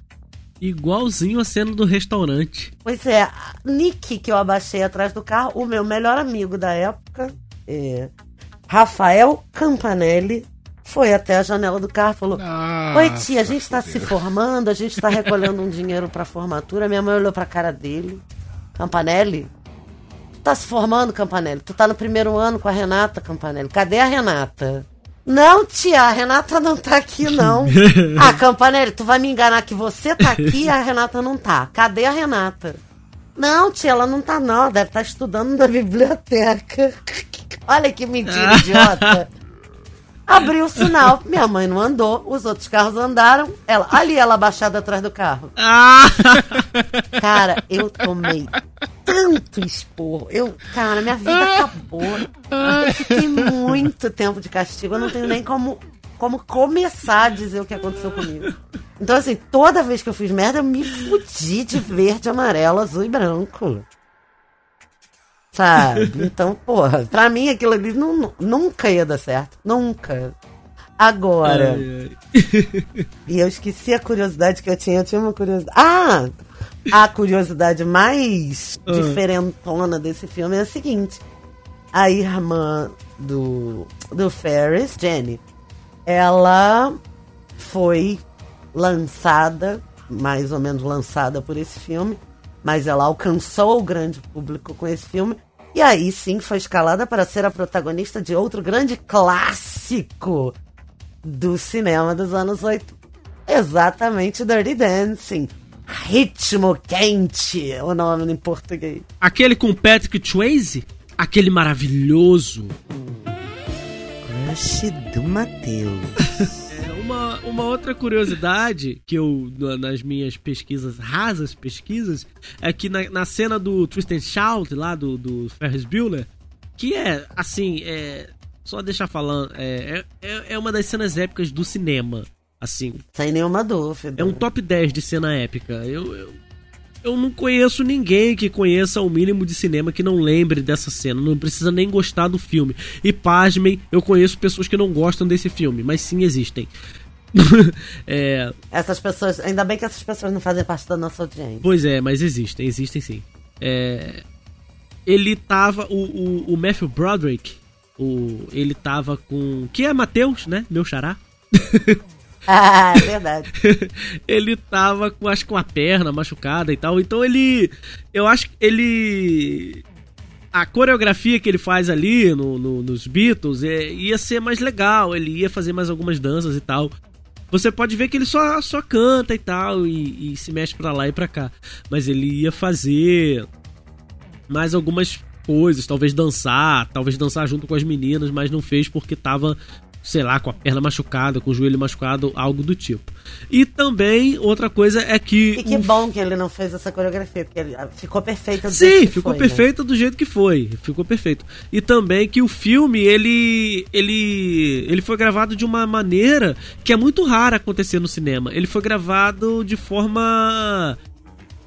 Igualzinho a cena do restaurante. Pois é, a Nick, que eu abaixei atrás do carro, o meu melhor amigo da época, é, Rafael Campanelli, foi até a janela do carro e falou: Oi, tia, a gente tá se formando, a gente tá recolhendo um dinheiro pra formatura. Minha mãe olhou pra cara dele. Campanelli? Tu tá se formando, Campanelli? Tu tá no primeiro ano com a Renata, Campanelli? Cadê a Renata? Não, tia, a Renata não tá aqui, não. [laughs] ah, Campanelli, tu vai me enganar que você tá aqui e a Renata não tá. Cadê a Renata? Não, tia, ela não tá, não. Deve estar estudando na biblioteca. [laughs] Olha que mentira [laughs] idiota. Abriu o sinal. Minha mãe não andou, os outros carros andaram. Ela, ali ela abaixada atrás do carro. Ah! Cara, eu tomei tanto esporro. Eu, cara, minha vida acabou. Eu fiquei muito tempo de castigo. Eu não tenho nem como, como começar a dizer o que aconteceu comigo. Então, assim, toda vez que eu fiz merda, eu me fudi de verde, amarelo, azul e branco. Sabe? Então, porra, pra mim aquilo ali nu- nunca ia dar certo. Nunca. Agora. Ai, ai. E eu esqueci a curiosidade que eu tinha. Eu tinha uma curiosidade. Ah! A curiosidade mais Ah. diferentona desse filme é a seguinte: a irmã do, do Ferris, Jenny, ela foi lançada, mais ou menos lançada por esse filme, mas ela alcançou o grande público com esse filme. E aí sim foi escalada para ser a protagonista de outro grande clássico do cinema dos anos 80. Exatamente, Dirty Dancing. Ritmo quente, o nome em português. Aquele com Patrick Swayze? Aquele maravilhoso. Crush do Matheus. [laughs] Uma, uma outra curiosidade que eu, na- nas minhas pesquisas, rasas pesquisas, é que na, na cena do Twist and Shout, lá do, do Ferris Bueller, que é, assim, é, só deixar falando, é, é, é uma das cenas épicas do cinema, assim. Sem nenhuma dúvida. É um top 10 de cena épica. Eu, eu, eu não conheço ninguém que conheça o mínimo de cinema que não lembre dessa cena. Não precisa nem gostar do filme. E pasmem, eu conheço pessoas que não gostam desse filme, mas sim existem. [laughs] é, Essas pessoas, ainda bem que essas pessoas não fazem parte da nossa audiência. pois é, mas existem, existem sim. É, ele tava. O, o, o Matthew Broderick, o, ele tava com. Que é Matheus, né? Meu xará. [laughs] Ah, é verdade. [laughs] ele tava com, acho que com a perna machucada e tal. Então ele. Eu acho que ele. A coreografia que ele faz ali no, no- nos Beatles é, ia ser mais legal. Ele ia fazer mais algumas danças e tal. Você pode ver que ele só, só canta e tal. E, e se mexe pra lá e pra cá. Mas ele ia fazer mais algumas coisas. Talvez dançar. Talvez dançar junto com as meninas. Mas não fez porque tava sei lá, com a perna machucada, com o joelho machucado, algo do tipo. E também, outra coisa é que. E que o bom que ele não fez essa coreografia, porque ele ah, ficou perfeita do jeito Sim, que ficou foi, né? perfeito do jeito que foi. Ficou perfeito. E também que o filme, ele. ele. ele foi gravado de uma maneira que é muito rara acontecer no cinema. Ele foi gravado de forma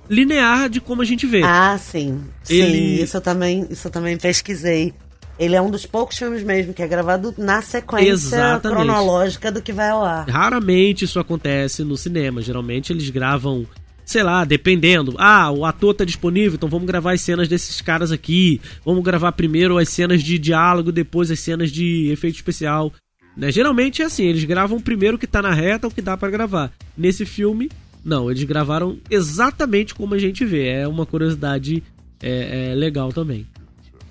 linear de como a gente vê. Ah, sim. Sim, Ele- isso eu também, isso eu também pesquisei. Ele é um dos poucos filmes mesmo que é gravado na sequência Exatamente. cronológica do que vai ao ar. Raramente isso acontece no cinema. Geralmente eles gravam, sei lá, dependendo. Ah, o ator tá disponível, então vamos gravar as cenas desses caras aqui. Vamos gravar primeiro as cenas de diálogo, depois as cenas de efeito especial. Né? Geralmente é assim, eles gravam primeiro o que tá na reta, o que dá pra gravar. Nesse filme, não, eles gravaram exatamente como a gente vê. É uma curiosidade é, é legal também.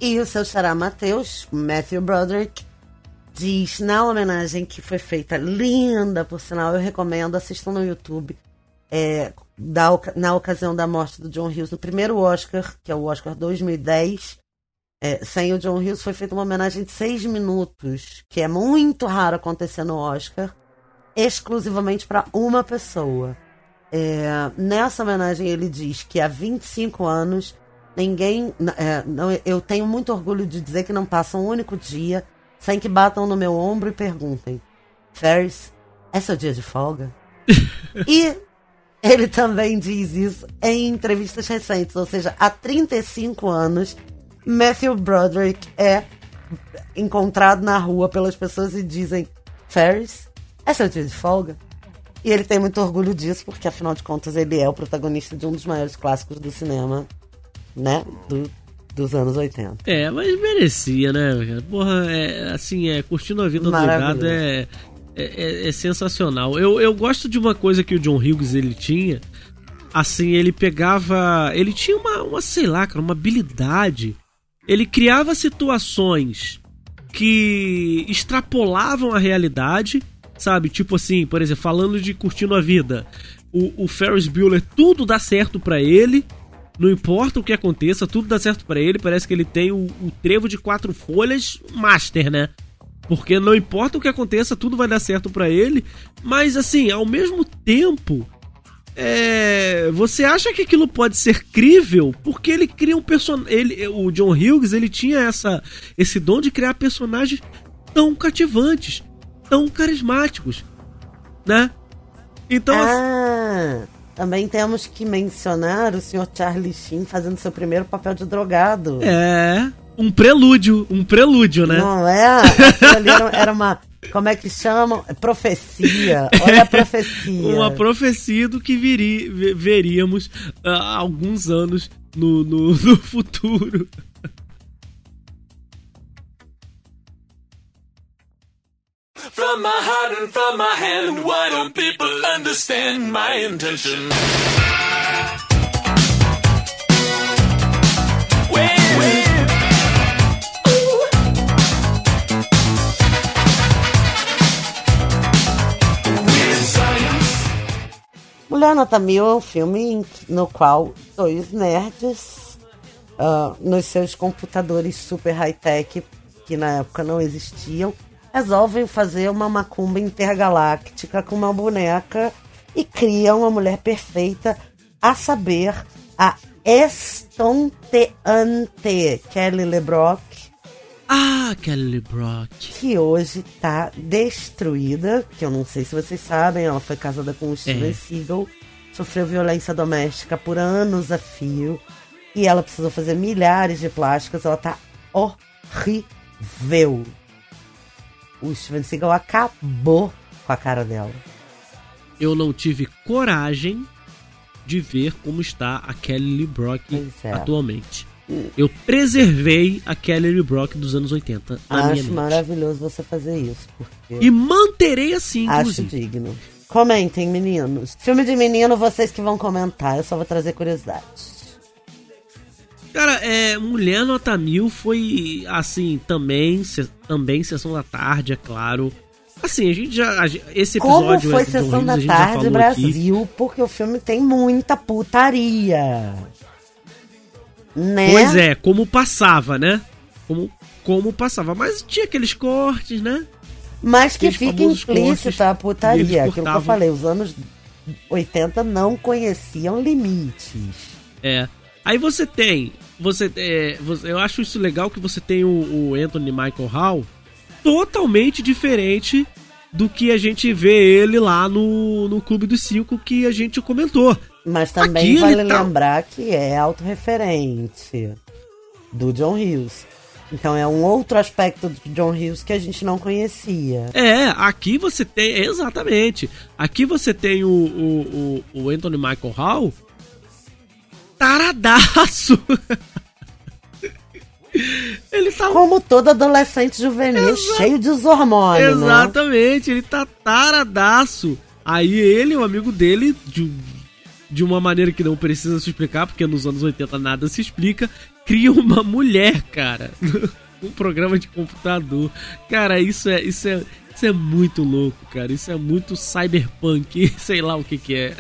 E o seu xará Matheus, Matthew Broderick, diz na homenagem que foi feita, linda por sinal, eu recomendo, assistam no YouTube, é, da na ocasião da morte do John Hughes, no primeiro Oscar, que é o Oscar 2010, é, sem o John Hughes, foi feita uma homenagem de seis minutos, que é muito raro acontecer no Oscar, exclusivamente para uma pessoa. É, nessa homenagem ele diz que há 25 anos ninguém. é, não, eu tenho muito orgulho de dizer que não passa um único dia sem que batam no meu ombro e perguntem: Ferris, é seu dia de folga? [laughs] e ele também diz isso em entrevistas recentes, ou seja, há 35 anos, Matthew Broderick é encontrado na rua pelas pessoas e dizem: Ferris, é seu dia de folga? E ele tem muito orgulho disso, porque afinal de contas ele é o protagonista de um dos maiores clássicos do cinema, né? Do- dos anos 80. É, mas merecia, né? cara? Porra, é, assim, é, curtindo a vida do gado é, é, é- é sensacional. Eu, eu gosto de uma coisa que o John Hughes ele tinha. Assim, ele pegava. Ele tinha uma, uma sei lá, cara, uma habilidade. Ele criava situações que extrapolavam a realidade, sabe? Tipo assim, por exemplo, falando de curtindo a vida. O, o Ferris Bueller, tudo dá certo pra ele. Não importa o que aconteça, tudo dá certo pra ele. Parece que ele tem o, o trevo de quatro folhas master, né? Porque não importa o que aconteça, tudo vai dar certo pra ele. Mas assim, ao mesmo tempo, é, você acha que aquilo pode ser crível? Porque ele cria um personagem. O John Hughes ele tinha essa, esse dom de criar personagens tão cativantes, tão carismáticos, né? Então, assim, Ah, também temos que mencionar o Sr. Charlie Sheen fazendo seu primeiro papel de drogado. é um prelúdio, um prelúdio, né? Não é? Era, uma. Como é que chamam? Profecia. Olha a profecia. Uma profecia do que viri, ve- veríamos ah, há alguns anos no, no, no futuro. From my heart and from my hand, why don't people understand my intention? Mulher Nota Mil é um filme no qual dois nerds, ah, nos seus computadores super high-tech, que na época não existiam, resolvem fazer uma macumba intergaláctica com uma boneca e criam uma mulher perfeita, a saber, a estonteante Kelly LeBrock, Ah, Kelly Brock. que hoje tá destruída, que eu não sei se vocês sabem, ela foi casada com o Steven É. Seagal, sofreu violência doméstica por anos a fio, e ela precisou fazer milhares de plásticas, ela tá horrível. O Steven Seagal acabou com a cara dela. Eu não tive coragem de ver como está a Kelly Lee Brock é. atualmente. Eu preservei a Kelly Lee Brock dos anos 80 na minha Acho maravilhoso você fazer isso, porque E manterei assim, acho inclusive. digno. Comentem, meninos. Filme de menino, vocês que vão comentar, eu só vou trazer curiosidades. Cara, é, Mulher Nota Mil foi, assim, também, se- também Sessão da Tarde, é claro. Assim, a gente já... a esse Como episódio... foi é, do Sessão Rios, da Tarde Brasil, porque o filme tem muita putaria. Né? Pois é, como passava, né? Como, como passava. Mas tinha aqueles cortes, né? Mas que Aqueles fica implícita a putaria. Aquilo que eu falei, os anos 80 não conheciam limites. É. Aí você tem. Você, é, você- eu acho isso legal que você tem o, o Anthony Michael Hall totalmente diferente do que a gente vê ele lá no, no Clube dos Cinco que a gente comentou. Mas também Aqui vale tá- lembrar que é autorreferente do John Hughes. Então é um outro aspecto do John Hughes que a gente não conhecia. É, aqui você tem. Exatamente. Aqui você tem o, o, o, o Anthony Michael Hall taradaço. [laughs] ele tá Como todo adolescente juvenil, cheio de hormônios, né? Exatamente, ele tá taradaço. Aí ele, o amigo dele, de, de uma maneira que não precisa se explicar, porque nos anos 80 nada se explica, cria uma mulher, cara. [laughs] um programa de computador. Cara, isso é, isso é, isso é muito louco, cara. Isso é muito cyberpunk, [laughs] sei lá o que que é.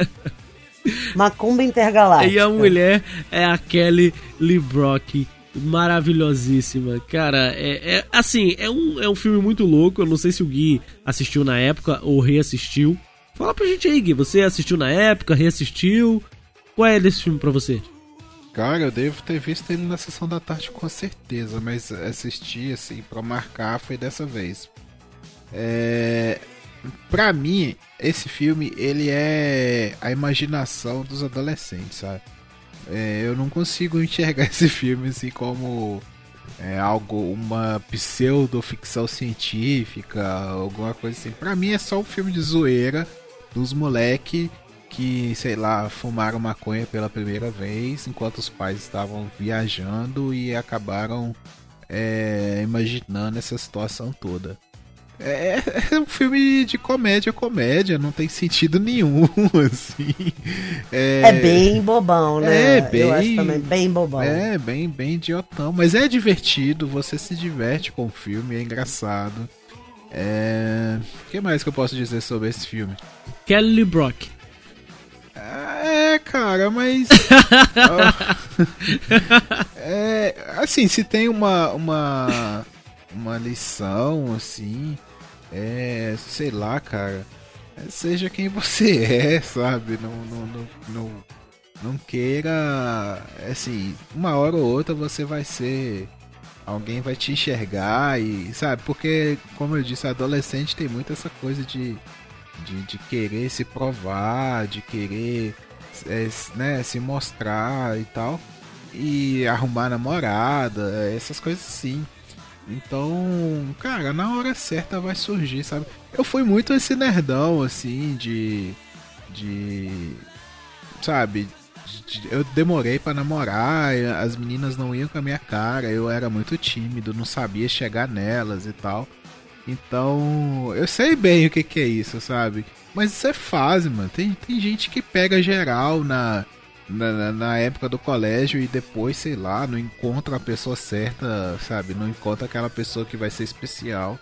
Macumba intergaláctica. E a mulher é a Kelly Lee Brock. Maravilhosíssima. Cara, é, é- assim, é um, é um filme muito louco. Eu não sei se o Gui assistiu na época ou reassistiu. Fala pra gente aí, Gui. Você assistiu na época, reassistiu? Qual é desse filme pra você? Cara, eu devo ter visto ele na sessão da tarde com certeza, mas assistir assim pra marcar foi dessa vez. É, para mim, esse filme ele é a imaginação dos adolescentes, sabe? É, eu não consigo enxergar [laughs] esse filme assim como é, algo, uma pseudo ficção científica, alguma coisa assim. Pra mim é só um filme de zoeira dos moleque que, sei lá, fumaram maconha pela primeira vez enquanto os pais estavam viajando e acabaram é, imaginando essa situação toda. É, [laughs] é um filme de comédia, comédia, não tem sentido nenhum, [laughs] assim. É bem bobão, né? É, bem- Eu acho também bem bobão. É, bem, bem idiotão. Mas é divertido, você se diverte com o filme, é engraçado. É... O que mais que eu posso dizer sobre esse filme? Kelly Brock. É, cara, mas. [laughs] é, assim, se tem uma, uma, uma lição, assim, é, sei lá, cara, é, seja quem você [laughs] é, sabe? Não, não, não, não, não queira, assim, uma hora ou outra você vai ser. Alguém vai te enxergar e, sabe? Porque, como eu disse, adolescente tem muito essa coisa de, de, de querer se provar, de querer é, né, se mostrar e tal. E arrumar namorada, essas coisas assim. Então, cara, na hora certa vai surgir, sabe? Eu fui muito esse nerdão, assim, de. De. Sabe? de- Eu demorei pra namorar, as meninas não iam com a minha cara, eu era muito tímido, não sabia chegar nelas e tal. Então, eu sei bem o que, que é isso, sabe? Mas isso é fase, mano. Tem, tem gente que pega geral na, na, na- época do colégio e depois, sei lá, não encontra a pessoa certa, sabe? Não encontra aquela pessoa que vai ser especial.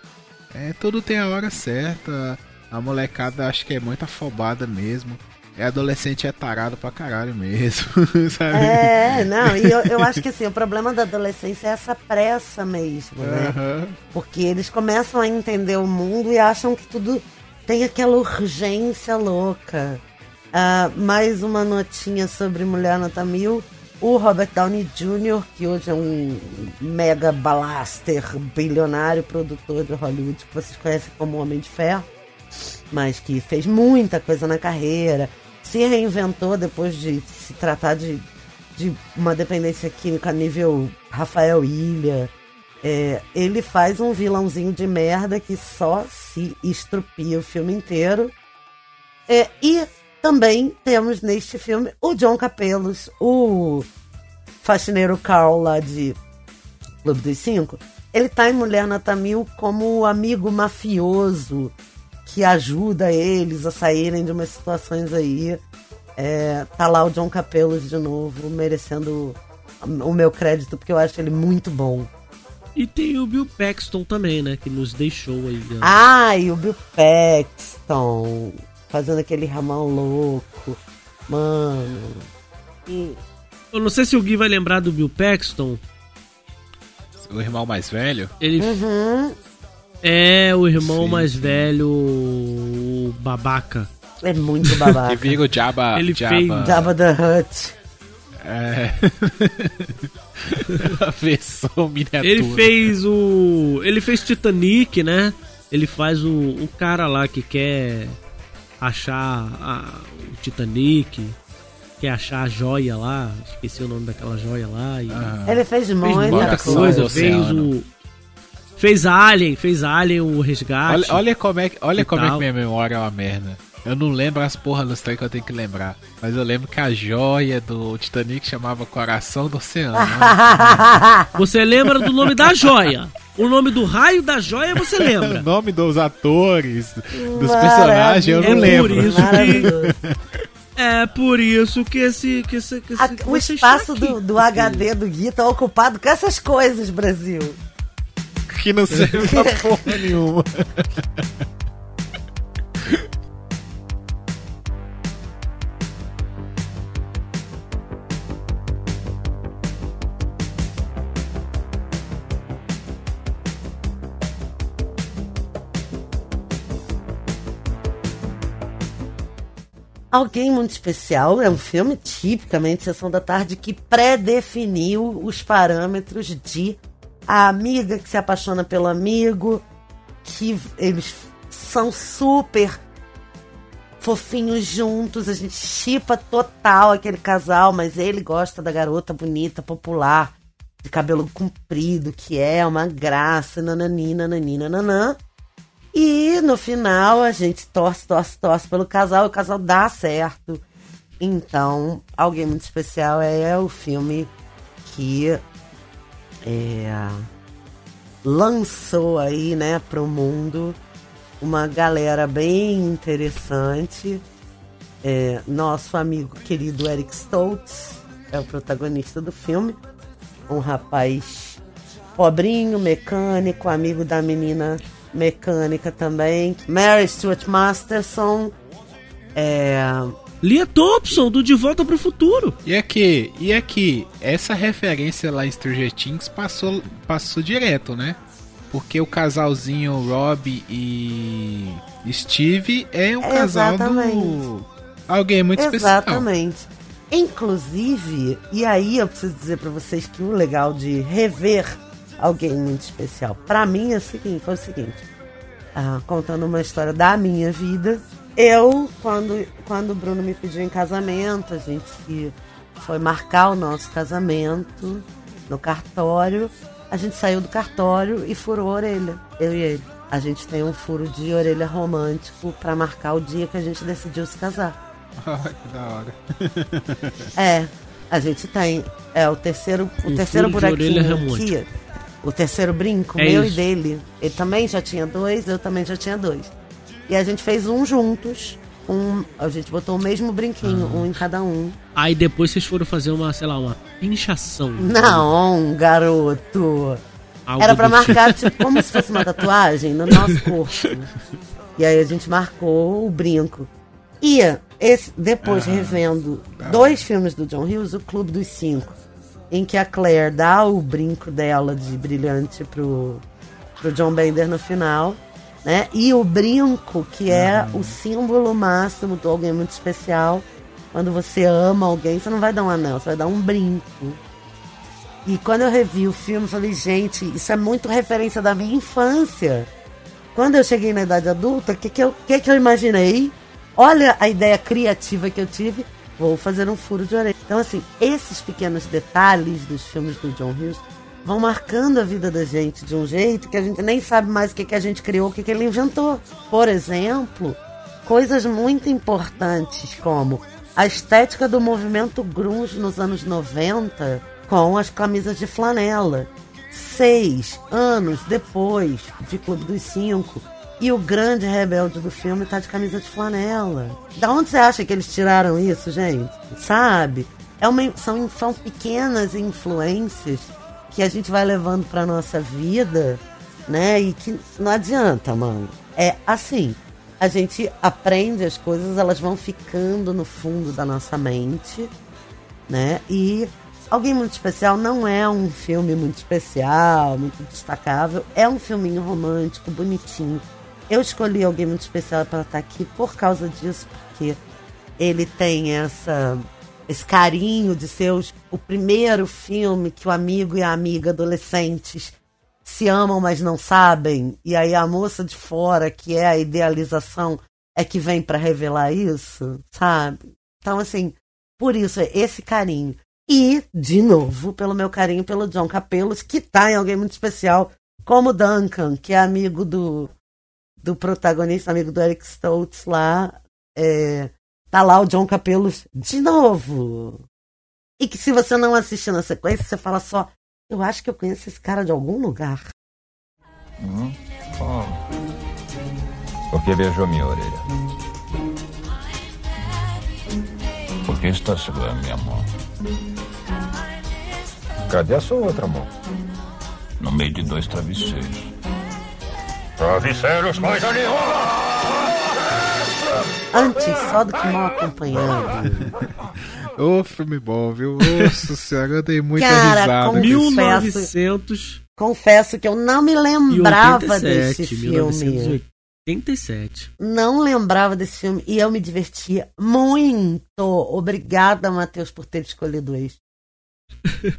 É, tudo tem a hora certa. A molecada acho que é muito afobada mesmo. é adolescente é tarado pra caralho mesmo, [laughs] sabe? É, não, e eu, eu acho que assim, o problema da adolescência é essa pressa mesmo, né? Aham. Porque eles começam a entender o mundo e acham que tudo tem aquela urgência louca. Ah, mais uma notinha sobre Mulher Nota Mil. O Robert Downey Jr., que hoje é um mega blaster, bilionário, produtor de Hollywood, que vocês conhecem como Homem de Ferro, mas que fez muita coisa na carreira, se reinventou depois de se tratar de, de uma dependência química nível Rafael Ilha. É, ele faz um vilãozinho de merda que só se estrupia o filme inteiro. É, e também temos neste filme o John Capelos, o faxineiro Carl lá de Clube dos Cinco. Ele tá em Mulher Nota Mil como o amigo mafioso que ajuda eles a saírem de umas situações aí. É, tá lá o John Capelos de novo, merecendo o meu crédito, porque eu acho ele muito bom. E tem o Bill Paxton também, né? Que nos deixou aí. né? Ah, e o Bill Paxton fazendo aquele ramão louco. Mano. E- Eu não sei se o Gui vai lembrar do Bill Paxton. O irmão mais velho? Ele Uhum. é o irmão Sim, mais sim. velho o babaca. É muito babaca. [laughs] Que vira o Jabba. Ele Jabba, fez Jabba the Hutt. É. [laughs] A versão miniatura. Ele fez o. Ele fez Titanic, né? Ele faz o, o cara lá que quer achar a- o Titanic, quer achar a joia lá. Esqueci o nome daquela joia lá. E Ah. Ele fez fez muita muita Coração coisa. do Fez Oceano. o. Fez Alien, fez Alien o resgate. Olha, olha como é, que- olha como é que minha memória é uma merda. Eu não lembro as porra dos trem que eu tenho que lembrar. Mas eu lembro que a joia do Titanic chamava Coração do Oceano. né? Você lembra do nome da joia. O nome do raio da joia você [laughs] o lembra. nome dos atores, dos Maravilha. personagens, eu não É por lembro. isso. Maravilhoso. É por isso que esse. Que esse, que esse A- que o espaço do, do HD do Gui tá ocupado com essas coisas, Brasil. Que não serve pra [laughs] porra nenhuma. [laughs] Alguém Muito Especial é um filme tipicamente Sessão da Tarde que pré-definiu os parâmetros de a amiga que se apaixona pelo amigo, que eles são super fofinhos juntos, a gente chipa total aquele casal, mas ele gosta da garota bonita, popular, de cabelo comprido, que é uma graça, nanani, nanani, nananã. E no final a gente torce, torce, torce pelo casal o casal dá certo. Então, Alguém Muito Especial é o filme que é, lançou aí, né, pro mundo uma galera bem interessante. É, nosso amigo querido Eric Stoltz é o protagonista do filme. Um rapaz pobrinho, mecânico, amigo da menina mecânica também. Mary Stuart Masterson. É, Lia Thompson, do De Volta pro Futuro. E aqui, e aqui, essa referência lá em Stranger Things passou, passou direto, né? Porque o casalzinho Rob e Steve é um casal do Exatamente. alguém muito especial. Exatamente. Inclusive, e aí eu preciso dizer pra vocês que o legal de rever alguém muito especial, pra mim é o seguinte, foi o seguinte, ah, contando uma história da minha vida, eu quando quando o Bruno me pediu em casamento, a gente foi marcar o nosso casamento no cartório, a gente saiu do cartório e furou a orelha, eu e ele. A gente tem um furo de orelha romântico pra marcar o dia que a gente decidiu se casar. Ai, que da hora. É, a gente tem. É o terceiro, o Um terceiro furo de orelha buraquinho aqui. O terceiro brinco, É meu isso. e dele. Ele também já tinha dois, eu também já tinha dois. E a gente fez um juntos. Um, a gente botou o mesmo brinquinho, Ah. um em cada um. Aí depois vocês foram fazer uma, sei lá, uma pinchação. Não, garoto. Algo Era pra do [laughs] marcar, tipo, como se fosse uma tatuagem no nosso corpo. E aí a gente marcou o brinco. E esse, depois revendo dois filmes do John Hughes, O Clube dos Cinco, em que a Claire dá o brinco dela de brilhante pro, pro John Bender no final, né? E o brinco, que é o símbolo máximo do alguém muito especial. Quando você ama alguém, você não vai dar um anel, você vai dar um brinco. E quando eu revi o filme, eu falei, gente, isso é muito referência da minha infância. Quando eu cheguei na idade adulta, o que, que, eu, que, que eu imaginei? Olha a ideia criativa que eu tive. Vou fazer um furo de orelha. Então, assim, esses pequenos detalhes dos filmes do John Hughes vão marcando a vida da gente de um jeito que a gente nem sabe mais o que, que a gente criou, o que, que ele inventou. Por exemplo, coisas muito importantes como a estética do movimento grunge nos anos 90 com as camisas de flanela. Seis anos depois de Clube dos Cinco, e o grande rebelde do filme tá de camisa de flanela. Da onde você acha que eles tiraram isso, gente? Sabe? É uma, são, são pequenas influências que a gente vai levando pra nossa vida, né? E que não adianta, mano. É assim. A gente aprende as coisas, elas vão ficando no fundo da nossa mente, né? E Alguém Muito Especial não é um filme muito especial, muito destacável. É um filminho romântico, bonitinho. Eu escolhi Alguém Muito Especial para estar aqui por causa disso, porque ele tem essa esse carinho de ser o primeiro filme que o amigo e a amiga adolescentes se amam, mas não sabem. E aí a moça de fora, que é a idealização, é que vem para revelar isso, sabe? Então, assim, por isso, esse carinho. E, de novo, pelo meu carinho pelo John Capelos, que tá em alguém muito especial, como Duncan, que é amigo do, do protagonista, amigo do Eric Stoltz lá. É, tá lá o John Capelos de novo. E que se você não assistir na sequência, você fala só, eu acho que eu conheço esse cara de algum lugar. Por que beijou minha orelha? Por que está segurando minha mão? Cadê a sua outra mão? No meio de dois travesseiros. Travesseiros, coisa nenhuma! Antes só do que mal acompanhado. [laughs] Ô, filme bom, viu? Nossa senhora, eu dei muita Cara, risada. viu? 1987. Confesso que eu não me lembrava desse filme. 1987. Não lembrava desse filme e eu me divertia muito. Obrigada, Matheus, por ter escolhido esse. [laughs]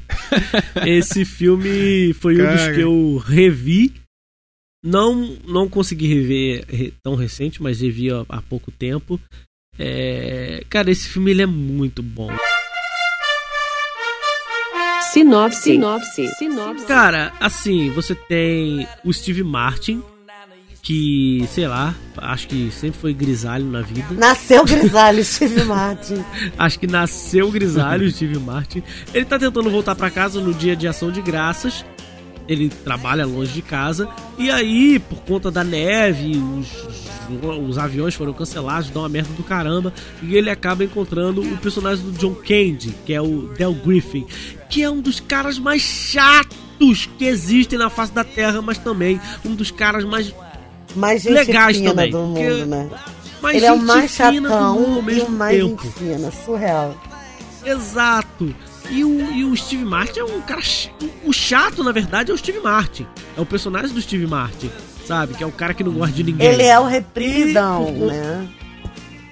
Esse filme foi um dos Cara. que eu revi. Não, não consegui rever re- tão recente, mas revi há, há pouco tempo. É, cara, esse filme ele é muito bom. Sinopse. Sinopse. Sinopse. Cara, assim, você tem o Steve Martin, que, sei lá, acho que sempre foi grisalho na vida. Nasceu [laughs] grisalho, Steve Martin. Acho que nasceu grisalho Steve Martin. Ele tá tentando voltar pra casa no dia de ação de graças. Ele trabalha longe de casa. E aí, por conta da neve, os, os aviões foram cancelados, dá uma merda do caramba. E ele acaba encontrando o personagem do John Candy, que é o Del Griffin, que é um dos caras mais chatos que existem na face da Terra, mas também um dos caras mais Mais legais fina também. do mundo, porque- né? mais Ele é o mais fina do mundo chatão e mesmo o mais tempo. gente fina, surreal. Exato. E o, e o Steve Martin é um cara. ch- O chato, na verdade, é o Steve Martin. É o personagem do Steve Martin, sabe? Que é o cara que não gosta de ninguém. Ele é o repridão, né?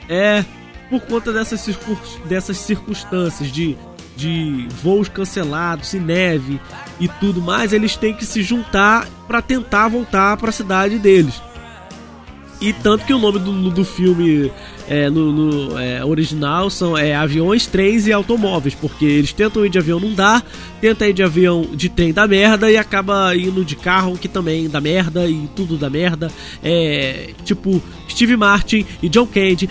É, por conta dessas, circun- dessas circunstâncias de, de voos cancelados, e neve e tudo mais, eles têm que se juntar pra tentar voltar pra cidade deles. E tanto que o nome do, do filme é, no, no, é, original são é, aviões, trens e automóveis, porque eles tentam ir de avião, não dá, tenta ir de avião, de trem dá merda e acaba indo de carro que também dá merda e tudo dá merda. É tipo Steve Martin e John Candy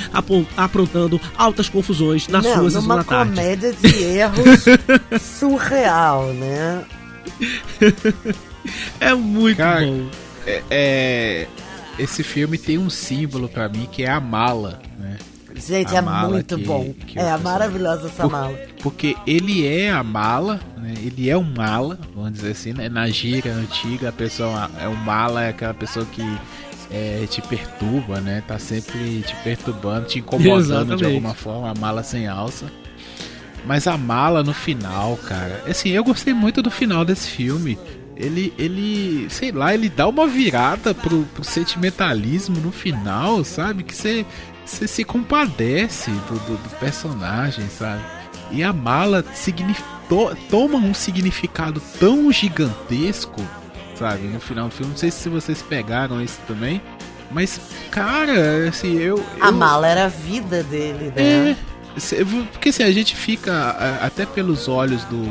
aprontando altas confusões nas Não, suas numa da tarde. comédia de erros [laughs] surreal, né? É muito Cara, bom. É, é- esse filme tem um símbolo pra mim que é a mala, né? Gente, A é mala muito que- bom. que é pessoal- maravilhosa essa Por- mala. Porque ele é a mala, né? Ele é um mala, vamos dizer assim, né? Na gíria antiga, a pessoa é um mala, é aquela pessoa que é, te perturba, né? Tá sempre te perturbando, te incomodando Exatamente. de alguma forma, a mala sem alça. Mas a mala no final, cara, assim, eu gostei muito do final desse filme. Ele, ele, sei lá, ele dá uma virada pro, pro sentimentalismo no final, sabe? Que você se compadece do, do, do personagem, sabe? E a mala to- toma um significado tão gigantesco, sabe? No final do filme, não sei se vocês pegaram isso também, mas, cara, assim, eu. A eu- mala era a vida dele, é, né? se- porque assim, a gente fica, até pelos olhos do,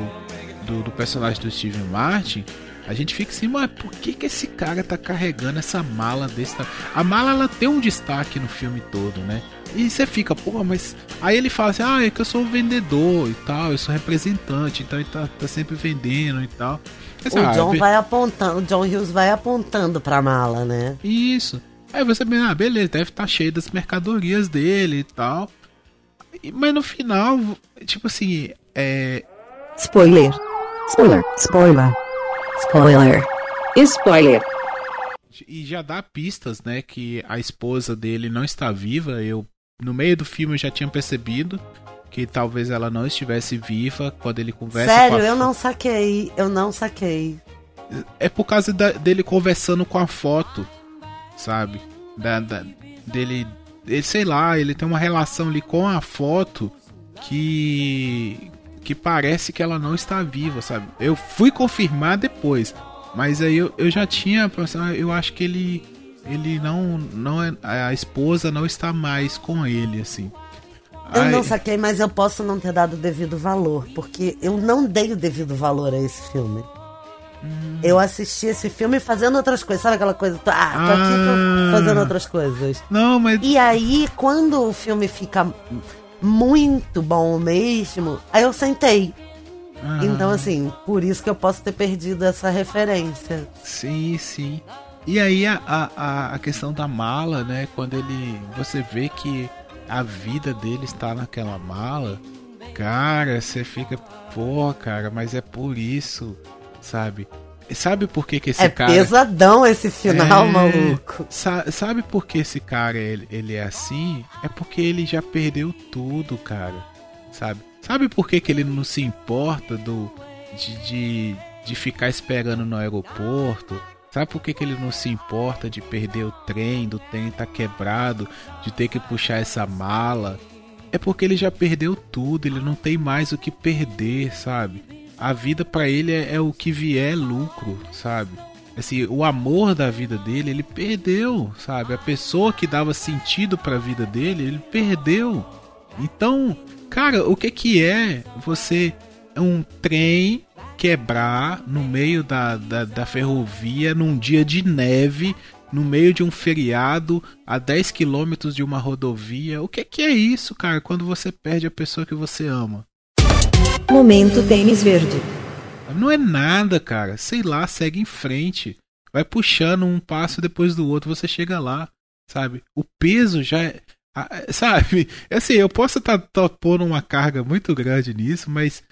do, do personagem do Steven Martin, a gente fica assim, mas por que, que esse cara tá carregando essa mala desse A mala ela tem um destaque no filme todo, né? E você fica, pô, mas. Aí ele fala assim, ah, é que eu sou um vendedor e tal, eu sou representante, então ele tá, tá sempre vendendo e tal. Assim, O ah, John vai apontando, o John Hughes vai apontando pra mala, né? Isso. Aí você pensa, ah, beleza, deve estar cheio das mercadorias dele e tal. E- Mas no final, tipo assim, é. Spoiler. Spoiler. Spoiler. Spoiler. Spoiler. E já dá pistas, né, que a esposa dele não está viva. Eu, no meio do filme, eu já tinha percebido que talvez ela não estivesse viva quando ele conversa Sério, com a eu não saquei, eu não saquei. É por causa da- dele conversando com a foto, sabe? Da, da- dele, ele, sei lá, ele tem uma relação ali com a foto que que parece que ela não está viva, sabe? Eu fui confirmar depois, mas aí eu, eu já tinha, pensado, ah, eu acho que ele ele não não é, a esposa não está mais com ele assim. Eu Aí- não saquei, mas eu posso não ter dado o devido valor, porque eu não dei o devido valor a esse filme. Hum. Eu assisti esse filme fazendo outras coisas, sabe aquela coisa? Ah, tô aqui Ah. tô fazendo outras coisas. Não, mas E aí, quando o filme fica muito bom mesmo, aí eu sentei. Ah. Então, assim, por isso que eu posso ter perdido essa referência. Sim, sim. E aí a, a, a- a questão da mala, né? Quando ele. Você vê que a vida dele está naquela mala, cara, você fica, pô, cara, mas é por isso, sabe? Sabe por que, que esse é cara. pesadão esse final, É, maluco. sa- sabe por que esse cara ele, ele é assim? É porque ele já perdeu tudo, cara. Sabe? Sabe por que, que ele não se importa do de, de, de ficar esperando no aeroporto? Sabe por que, que ele não se importa de perder o trem, do trem tá quebrado, de ter que puxar essa mala? É porque ele já perdeu tudo, ele não tem mais o que perder, sabe? A vida pra ele é, é o que vier lucro, sabe? Assim, o amor da vida dele, ele perdeu, sabe? A pessoa que dava sentido pra vida dele, ele perdeu. Então, cara, o que que é você um trem quebrar no meio da, da, da ferrovia num dia de neve, no meio de um feriado, a 10 quilômetros de uma rodovia? O que que é isso, cara, quando você perde a pessoa que você ama? Momento tênis verde. Não é nada, cara. Sei lá, segue em frente. Vai puxando um passo depois do outro, você chega lá, sabe? O peso já é. ah, Sabe? [laughs] Assim, eu posso estar tá, pondo uma carga muito grande nisso, mas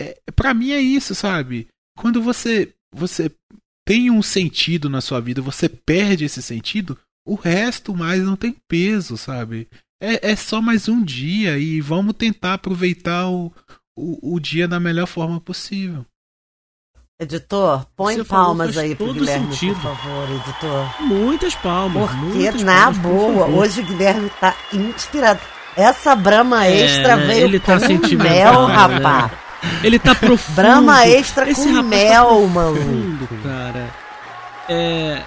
é, para mim é isso, sabe? Quando você você tem um sentido na sua vida, você perde esse sentido, o resto mais não tem peso, sabe? É, é só mais um dia e vamos tentar aproveitar o, o, o dia da melhor forma possível. Editor, põe Você palmas aí pro Guilherme, sentido. por favor, editor. Muitas palmas. Porque, muitas na palmas, por boa, favor. hoje o Guilherme tá inspirado. Essa brama É, extra né? veio Ele tá com mel, né? rapá. Ele tá [laughs] profundo. Brama extra Esse com rapaz mel, tá profundo, cara. É,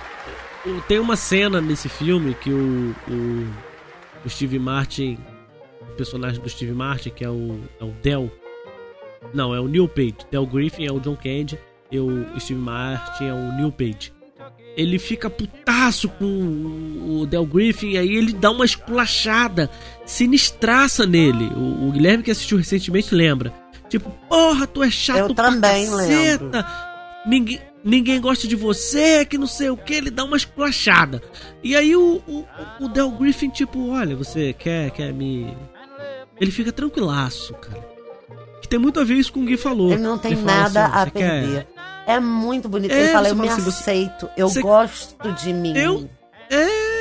tem uma cena nesse filme que o, o, o Steve Martin, o personagem do Steve Martin, que é o, é o Del. Não, é o Neil Page. Del Griffin é o John Candy e o Steve Martin é o Neil Page. Ele fica putaço com o Del Griffin, aí ele dá uma esculachada sinistraça nele. O, o Guilherme que assistiu recentemente lembra. Tipo, porra, tu é chato Eu também caceta. Ninguém, ninguém gosta de você, que não sei o que, ele dá uma esculachada. E aí o, o, o Del Griffin, tipo, olha, você quer, quer me. Ele fica tranquilaço, cara. Que tem muito a ver isso com o Gui falou. Ele não tem fala nada assim, a "Você quer- perder. É muito bonito. É, ele fala, você eu me fala assim, você- aceito, eu você- gosto de mim. Eu- É,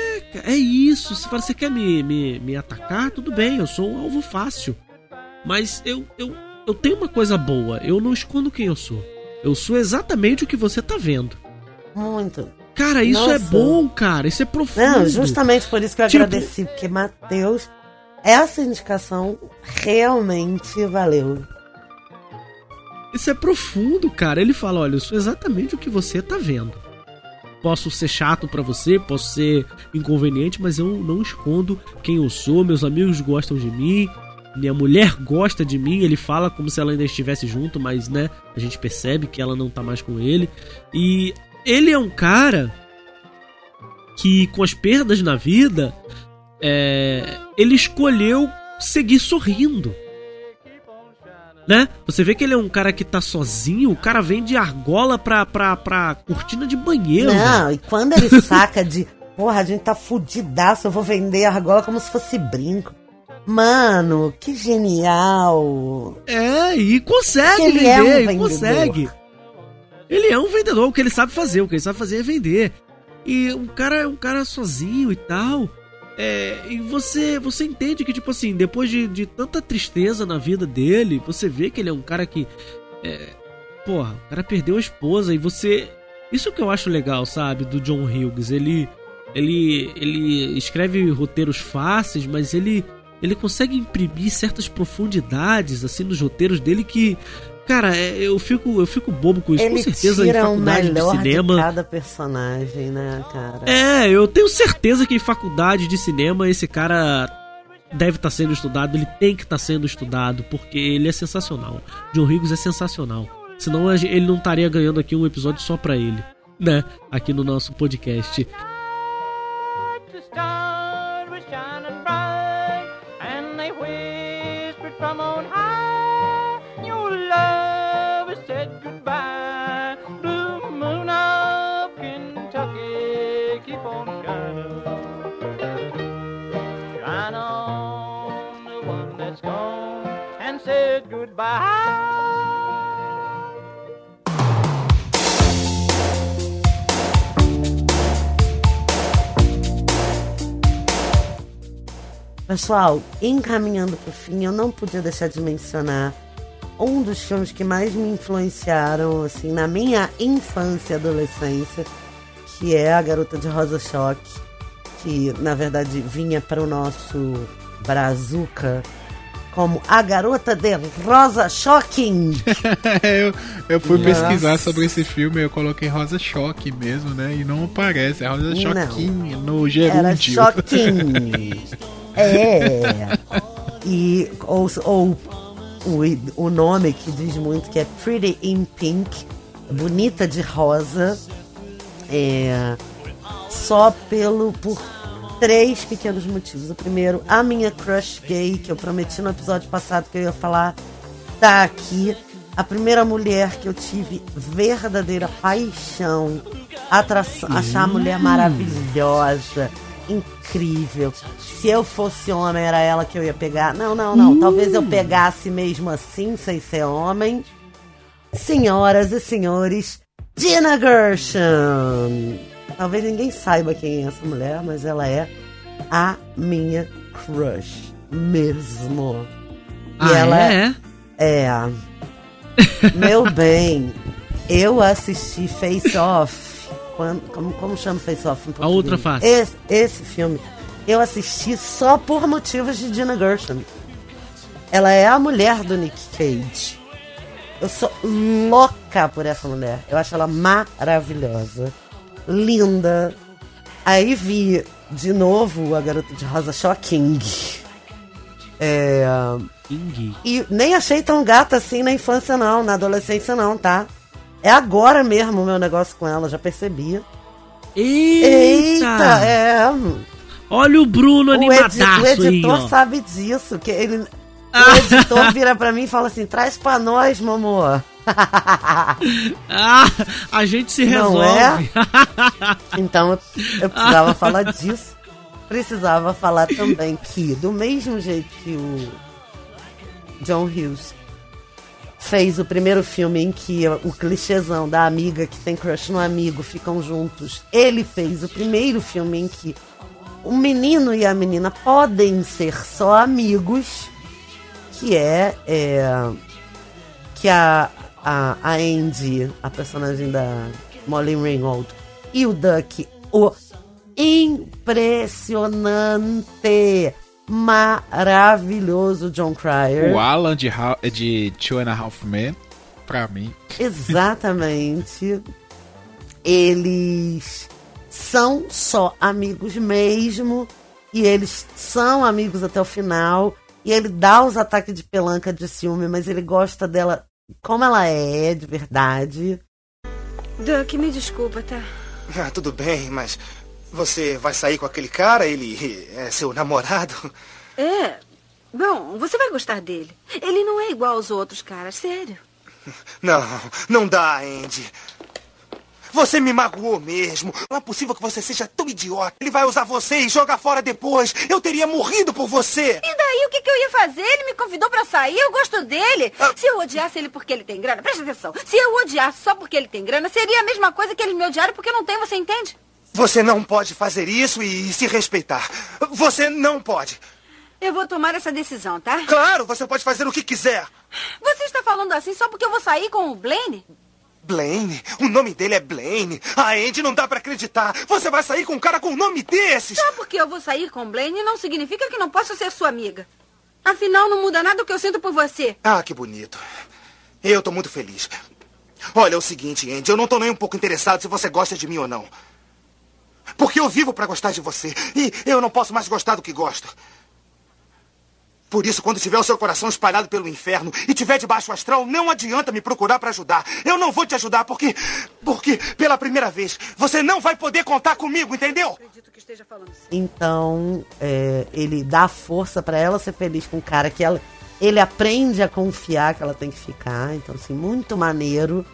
É isso. Você fala, você quer me, me, me atacar? Tudo bem, eu sou um alvo fácil. Mas eu, eu, eu tenho uma coisa boa. Eu não escondo quem eu sou. Eu sou exatamente o que você tá vendo. Muito. Cara, isso Nossa. é bom, cara. Isso é profundo. Não, justamente por isso que eu Tipo- agradeci, porque Matheus, essa indicação realmente valeu. Isso é profundo, cara. Ele fala: olha, eu sou exatamente o que você tá vendo. Posso ser chato pra você, posso ser inconveniente, mas eu não escondo quem eu sou. Meus amigos gostam de mim, minha mulher [laughs] gosta de mim. Ele fala como se ela ainda estivesse junto, mas né, a gente percebe que ela não tá mais com ele. E ele é um cara que, com as perdas na vida, é, ele escolheu seguir sorrindo né? Você vê que ele é um cara que tá sozinho, o cara vende argola pra, pra, pra cortina de banheiro. Não, velho. e quando ele [laughs] saca de, porra, a gente tá fudidaço, eu vou vender argola como se fosse brinco. Mano, que genial. É, e consegue ele vender, é um vendedor. consegue. Ele é um vendedor, o que ele sabe fazer, o que ele sabe fazer é vender. E um cara é um cara sozinho e tal. É, e você você entende que, tipo assim, depois de, de tanta tristeza na vida dele, você vê que ele é um cara que. É, porra, o cara perdeu a esposa e você. Isso que eu acho legal, sabe, do John Hughes. Ele. Ele, ele escreve roteiros fáceis, mas ele, ele consegue imprimir certas profundidades assim nos roteiros dele que. Cara, é, eu fico, eu fico bobo com isso. com certeza em faculdade de cinema. de cada personagem, né, cara? É, eu tenho certeza que em faculdade de cinema esse cara deve estar sendo estudado, ele tem que estar sendo estudado, porque ele é sensacional. John Hughes é sensacional. Senão ele não estaria ganhando aqui um episódio só pra ele, né? Aqui no nosso podcast. Pessoal, encaminhando pro fim, eu não podia deixar de mencionar um dos filmes que mais me influenciaram, assim, na minha infância e adolescência, que é A Garota de Rosa Choque, que na verdade vinha para o nosso Brazuca como A Garota de Rosa Shocking. [laughs] eu, eu fui Nossa. pesquisar sobre esse filme, eu coloquei Rosa Choque mesmo, né? E não aparece, é Rosa. Choquinho no Era gerúndio. Shocking. [laughs] é. E, ou, ou o, o nome que diz muito que é Pretty in Pink, bonita de rosa. É, só pelo por três pequenos motivos. O primeiro, a minha crush gay, que eu prometi no episódio passado que eu ia falar, tá aqui. A primeira mulher que eu tive verdadeira paixão, atração, achar a mulher maravilhosa, incrível. Se eu fosse homem, era ela que eu ia pegar. Não, não, não. Talvez eu pegasse mesmo assim, sem ser homem. Senhoras e senhores, Gina Gershon. Talvez ninguém saiba quem é essa mulher, mas ela é a minha crush mesmo. E Ah, ela é? é. [laughs] Meu bem, eu assisti Face Off. Quando, como, como chama Face Off? A outra face. Esse, esse filme. Eu assisti só por motivos de Gina Gershon. Ela é a mulher do Nick Cage. Eu sou louca por essa mulher. Eu acho ela maravilhosa. Linda. Aí vi de novo a garota de rosa Shocking. É. King. E nem achei tão gata assim na infância, não, na adolescência, não, tá? É agora mesmo o meu negócio com ela, já percebi. Eita! Eita, é. Olha o Bruno O, animadaço o editor aí, sabe disso. Que ele, [laughs] o editor vira pra mim e fala assim: traz pra nós, mamô. [laughs] Ah, a gente se Não resolve. [laughs] Então eu, eu precisava falar disso. Precisava falar também que, do mesmo jeito que o John Hughes fez o primeiro filme em que o clichêzão da amiga que tem crush no amigo ficam juntos, ele fez o primeiro filme em que o menino e a menina podem ser só amigos, que é, é que a, a, a Andy, a personagem da Molly Ringwald, e o Duck, o impressionante, maravilhoso John Cryer. O Alan de, de Two and a Half Men, pra mim. Exatamente. Eles são só amigos mesmo. E eles são amigos até o final. E ele dá os ataques de pelanca de ciúme, mas ele gosta dela como ela é, de verdade. Duck, me desculpa, tá? Ah, tudo bem, mas você vai sair com aquele cara? Ele é seu namorado? É. Bom, você vai gostar dele. Ele não é igual aos outros caras, sério. Não, não dá, Andy. Você me magoou mesmo. Não é possível que você seja tão idiota. Ele vai usar você e jogar fora depois. Eu teria morrido por você. E daí, o que, que eu ia fazer? Ele me convidou pra sair, eu gosto dele. Se eu odiasse ele porque ele tem grana, presta atenção. Se eu odiasse só porque ele tem grana, seria a mesma coisa que ele me odiar porque não tem, você entende? Você não pode fazer isso e se respeitar. Você não pode. Eu vou tomar essa decisão, tá? Claro, você pode fazer o que quiser. Você está falando assim só porque eu vou sair com o Blaine? Blaine? O nome dele é Blaine. A Andy não dá pra acreditar. Você vai sair com um cara com um nome desses? Só porque eu vou sair com o Blaine não significa que não posso ser sua amiga. Afinal, não muda nada o que eu sinto por você. Ah, que bonito. Eu tô muito feliz. Olha, é o seguinte, Andy, eu não tô nem um pouco interessado se você gosta de mim ou não. Porque eu vivo pra gostar de você. E eu não posso mais gostar do que gosto. Por isso, quando tiver o seu coração espalhado pelo inferno e tiver debaixo astral, não adianta me procurar pra ajudar. Eu não vou te ajudar porque. Porque, pela primeira vez, você não vai poder contar comigo, entendeu? Então, é, ele dá força pra ela ser feliz com o cara que ela. Ele aprende a confiar que ela tem que ficar. Então, assim, muito maneiro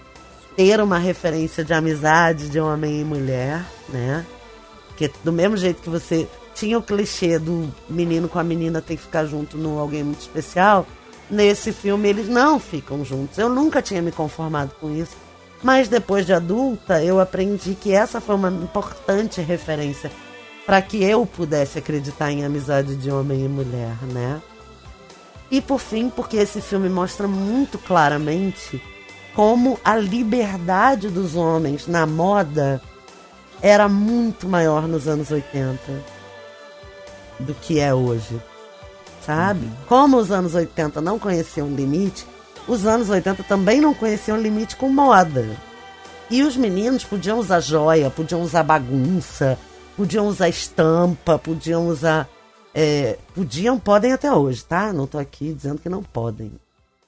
ter uma referência de amizade de homem e mulher, né? Porque do mesmo jeito que você tinha o clichê do menino com a menina tem que ficar junto no alguém muito especial, nesse filme eles não ficam juntos. Eu nunca tinha me conformado com isso. Mas depois de adulta, eu aprendi que essa foi uma importante referência para que eu pudesse acreditar em amizade de homem e mulher, né? E por fim, porque esse filme mostra muito claramente como a liberdade dos homens na moda era muito maior nos anos 80 do que é hoje. Sabe? Como os anos 80 não conheciam limite, os anos 80 também não conheciam limite com moda. E os meninos podiam usar joia, podiam usar bagunça, podiam usar estampa, podiam usar. é, podiam, podem até hoje, tá? Não tô aqui dizendo que não podem.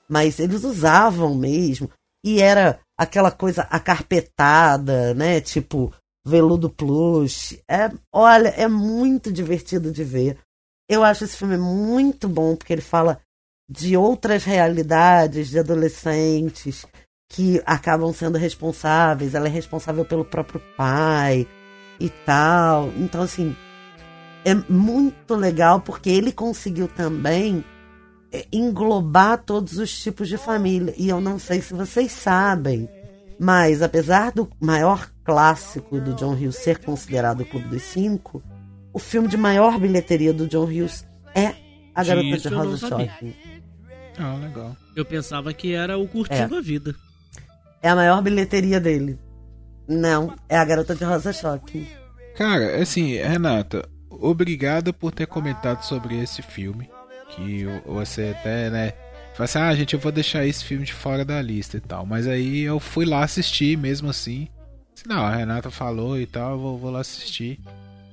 Mas eles usavam mesmo. E era aquela coisa acarpetada, né? Tipo, veludo plush. É, olha, é muito divertido de ver. Eu acho esse filme muito bom, porque ele fala de outras realidades de adolescentes que acabam sendo responsáveis. Ela é responsável pelo próprio pai e tal. Então, assim, é muito legal porque ele conseguiu também é, englobar todos os tipos de família. E eu não sei se vocês sabem, mas apesar do maior clássico do John Hughes ser considerado o Clube dos Cinco, o filme de maior bilheteria do John Hughes é A Garota Disso de Rosa. Shopping. Ah, legal. Eu pensava que era o Curtindo É. a Vida. É a maior bilheteria dele. Não, é A Garota de Rosa Shopping. Cara, assim, Renata, obrigado por ter comentado sobre esse filme. Que você até, né? Falou assim, ah, gente, eu vou deixar esse filme de fora da lista e tal. Mas aí eu fui lá assistir mesmo assim. Disse, Não, a Renata falou e tal, eu vou, vou lá assistir.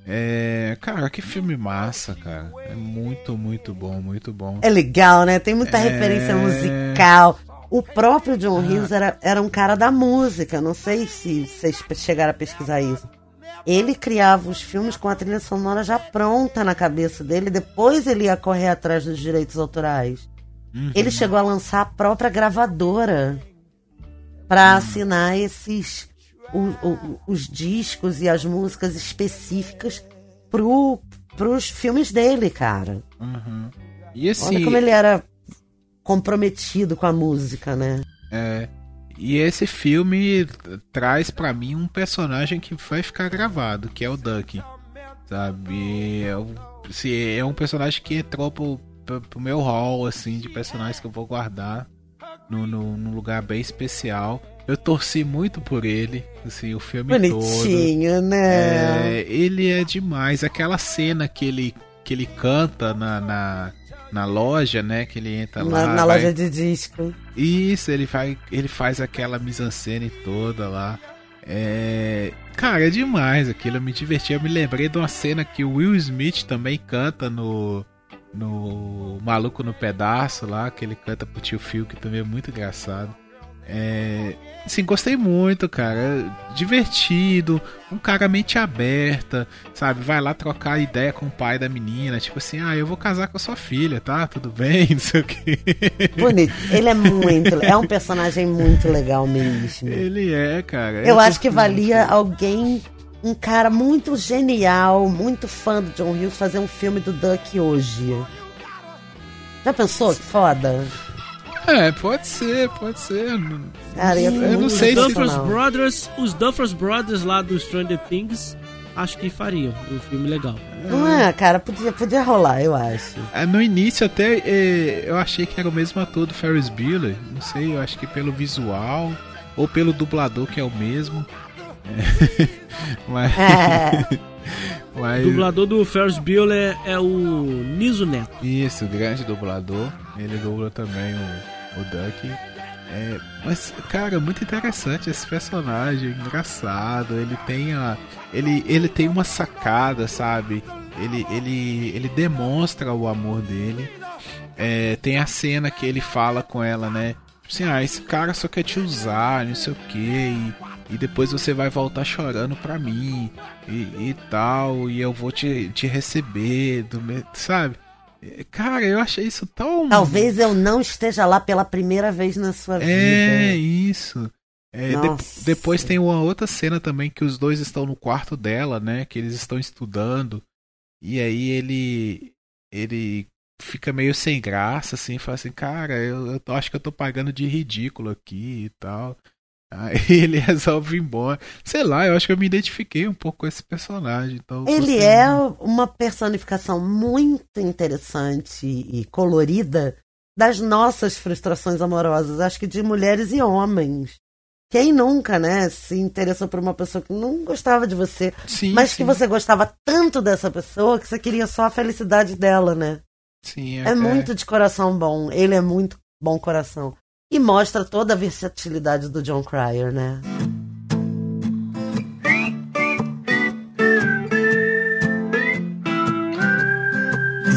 É. Cara, que filme massa, cara. É muito, muito bom, muito bom. É legal, né? Tem muita É. referência musical. O próprio John Hughes era, era um cara da música. Não sei se vocês chegaram a pesquisar isso. Ele criava os filmes com a trilha sonora já pronta na cabeça dele. Depois ele ia correr atrás dos direitos autorais. Ele chegou a lançar a própria gravadora para assinar esses o- o- os discos e as músicas específicas pro, pros filmes dele, cara. Uhum. E assim. Olha como ele era comprometido com a música, né? É. E esse filme traz pra mim um personagem que vai ficar gravado, que é o Duck. sabe? É, um- se é um personagem que entrou pro, pro, pro meu hall, assim, de personagens que eu vou guardar no, no, num lugar bem especial. Eu torci muito por ele, assim, o filme todo. Bonitinho, né? É, ele é demais. Aquela cena que ele, que ele canta na, na, na loja, né? Que ele entra lá. na na vai- loja de disco. Isso, ele, vai, ele faz aquela mise-en-scène toda lá. É. Cara, é demais aquilo. Eu me diverti. Eu me lembrei de uma cena que o Will Smith também canta no. No Maluco no Pedaço lá, que ele canta pro tio Phil, que também é muito engraçado. É. Sim, gostei muito, cara. Divertido, um cara mente aberta, sabe? Vai lá trocar ideia com o pai da menina, tipo assim, ah, eu vou casar com a sua filha, tá? Tudo bem, [laughs] não sei o quê. Bonito. Ele é muito. É um personagem muito legal mesmo. Ele é, cara. Eu acho curti que muito. valia alguém, um cara muito genial, muito fã do John Hughes, fazer um filme do Duck hoje. Já pensou que foda? É, pode ser, pode ser. Cara, ser eu não sei os se. Duffers. Brothers, os Duffers Brothers lá do Stranger Things, acho que fariam um filme legal. Não é, cara, podia, podia rolar, eu acho. É, No início até é, eu achei que era o mesmo ator do Ferris Bueller. Não sei, eu acho que pelo visual ou pelo dublador que é o mesmo. [laughs] Mas, É. O [laughs] mas dublador do Ferris Bueller é, é o Niso Neto. isso, o grande dublador. Ele dubla também o, o Duck. É, mas, cara, muito interessante esse personagem, engraçado. Ele tem a, ele, ele tem uma sacada, sabe? Ele, ele, ele demonstra o amor dele. É, tem a cena que ele fala com ela, né? Tipo assim, ah, esse cara só quer te usar, não sei o que, e, depois você vai voltar chorando pra mim, e, e tal, e eu vou te, te receber, do sabe? É, Cara, eu achei isso tão. Talvez eu não esteja lá pela primeira vez na sua vida. É, isso. É, de- depois tem uma outra cena também que os dois estão no quarto dela, né? Que eles estão estudando. E aí ele. Ele fica meio sem graça, assim, fala assim, cara, eu, eu acho que eu tô pagando de ridículo aqui e tal. Aí [laughs] ele resolve ir embora. Sei lá, eu acho que eu me identifiquei um pouco com esse personagem. Então Ele é muito. uma personificação muito interessante e colorida das nossas frustrações amorosas, acho que de mulheres e homens. Quem nunca, né, se interessou por uma pessoa que não gostava de você, Sim, mas sim. que você gostava tanto dessa pessoa que você queria só a felicidade dela, né? Sim, É muito de coração bom. Ele é muito bom coração. E mostra toda a versatilidade do John Cryer, né?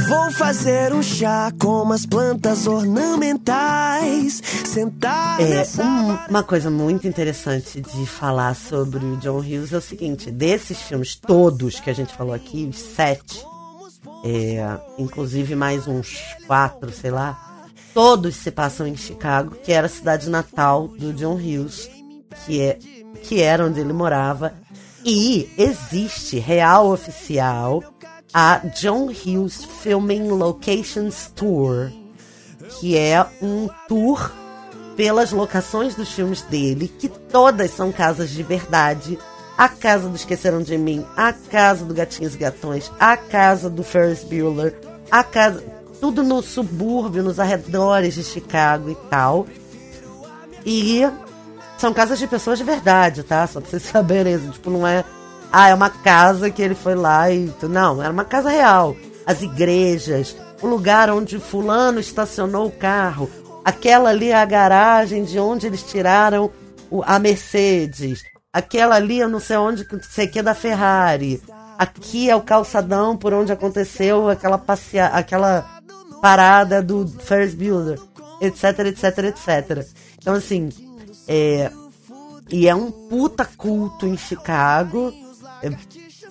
Vou fazer um chá com umas plantas ornamentais. Sentar É, um- uma coisa muito interessante de falar sobre o John Hughes é o seguinte: desses filmes todos que a gente falou aqui, os sete, é, inclusive mais uns quatro, sei lá, todos se passam em Chicago, que era a cidade natal do John Hughes, que, é, que era onde ele morava. E existe, real oficial, a John Hughes Filming Locations Tour, que é um tour pelas locações dos filmes dele, que todas são casas de verdade. A casa do Esqueceram de Mim, a casa do Gatinhos e Gatões, a casa do Ferris Bueller, a casa. Tudo no subúrbio, nos arredores de Chicago e tal. E são casas de pessoas de verdade, tá? Só pra vocês [laughs] saberem isso. Tipo, não é. Ah, é uma casa que ele foi lá e. Não, era uma casa real. As igrejas, o lugar onde Fulano estacionou o carro. Aquela ali é a garagem de onde eles tiraram a Mercedes. Aquela ali, eu não sei onde, não sei que, é da Ferrari. Aqui é o calçadão por onde aconteceu aquela passea aquela parada do Ferris Bueller, etc, etc, etc. Então, assim, é, e é um puta culto em Chicago. É,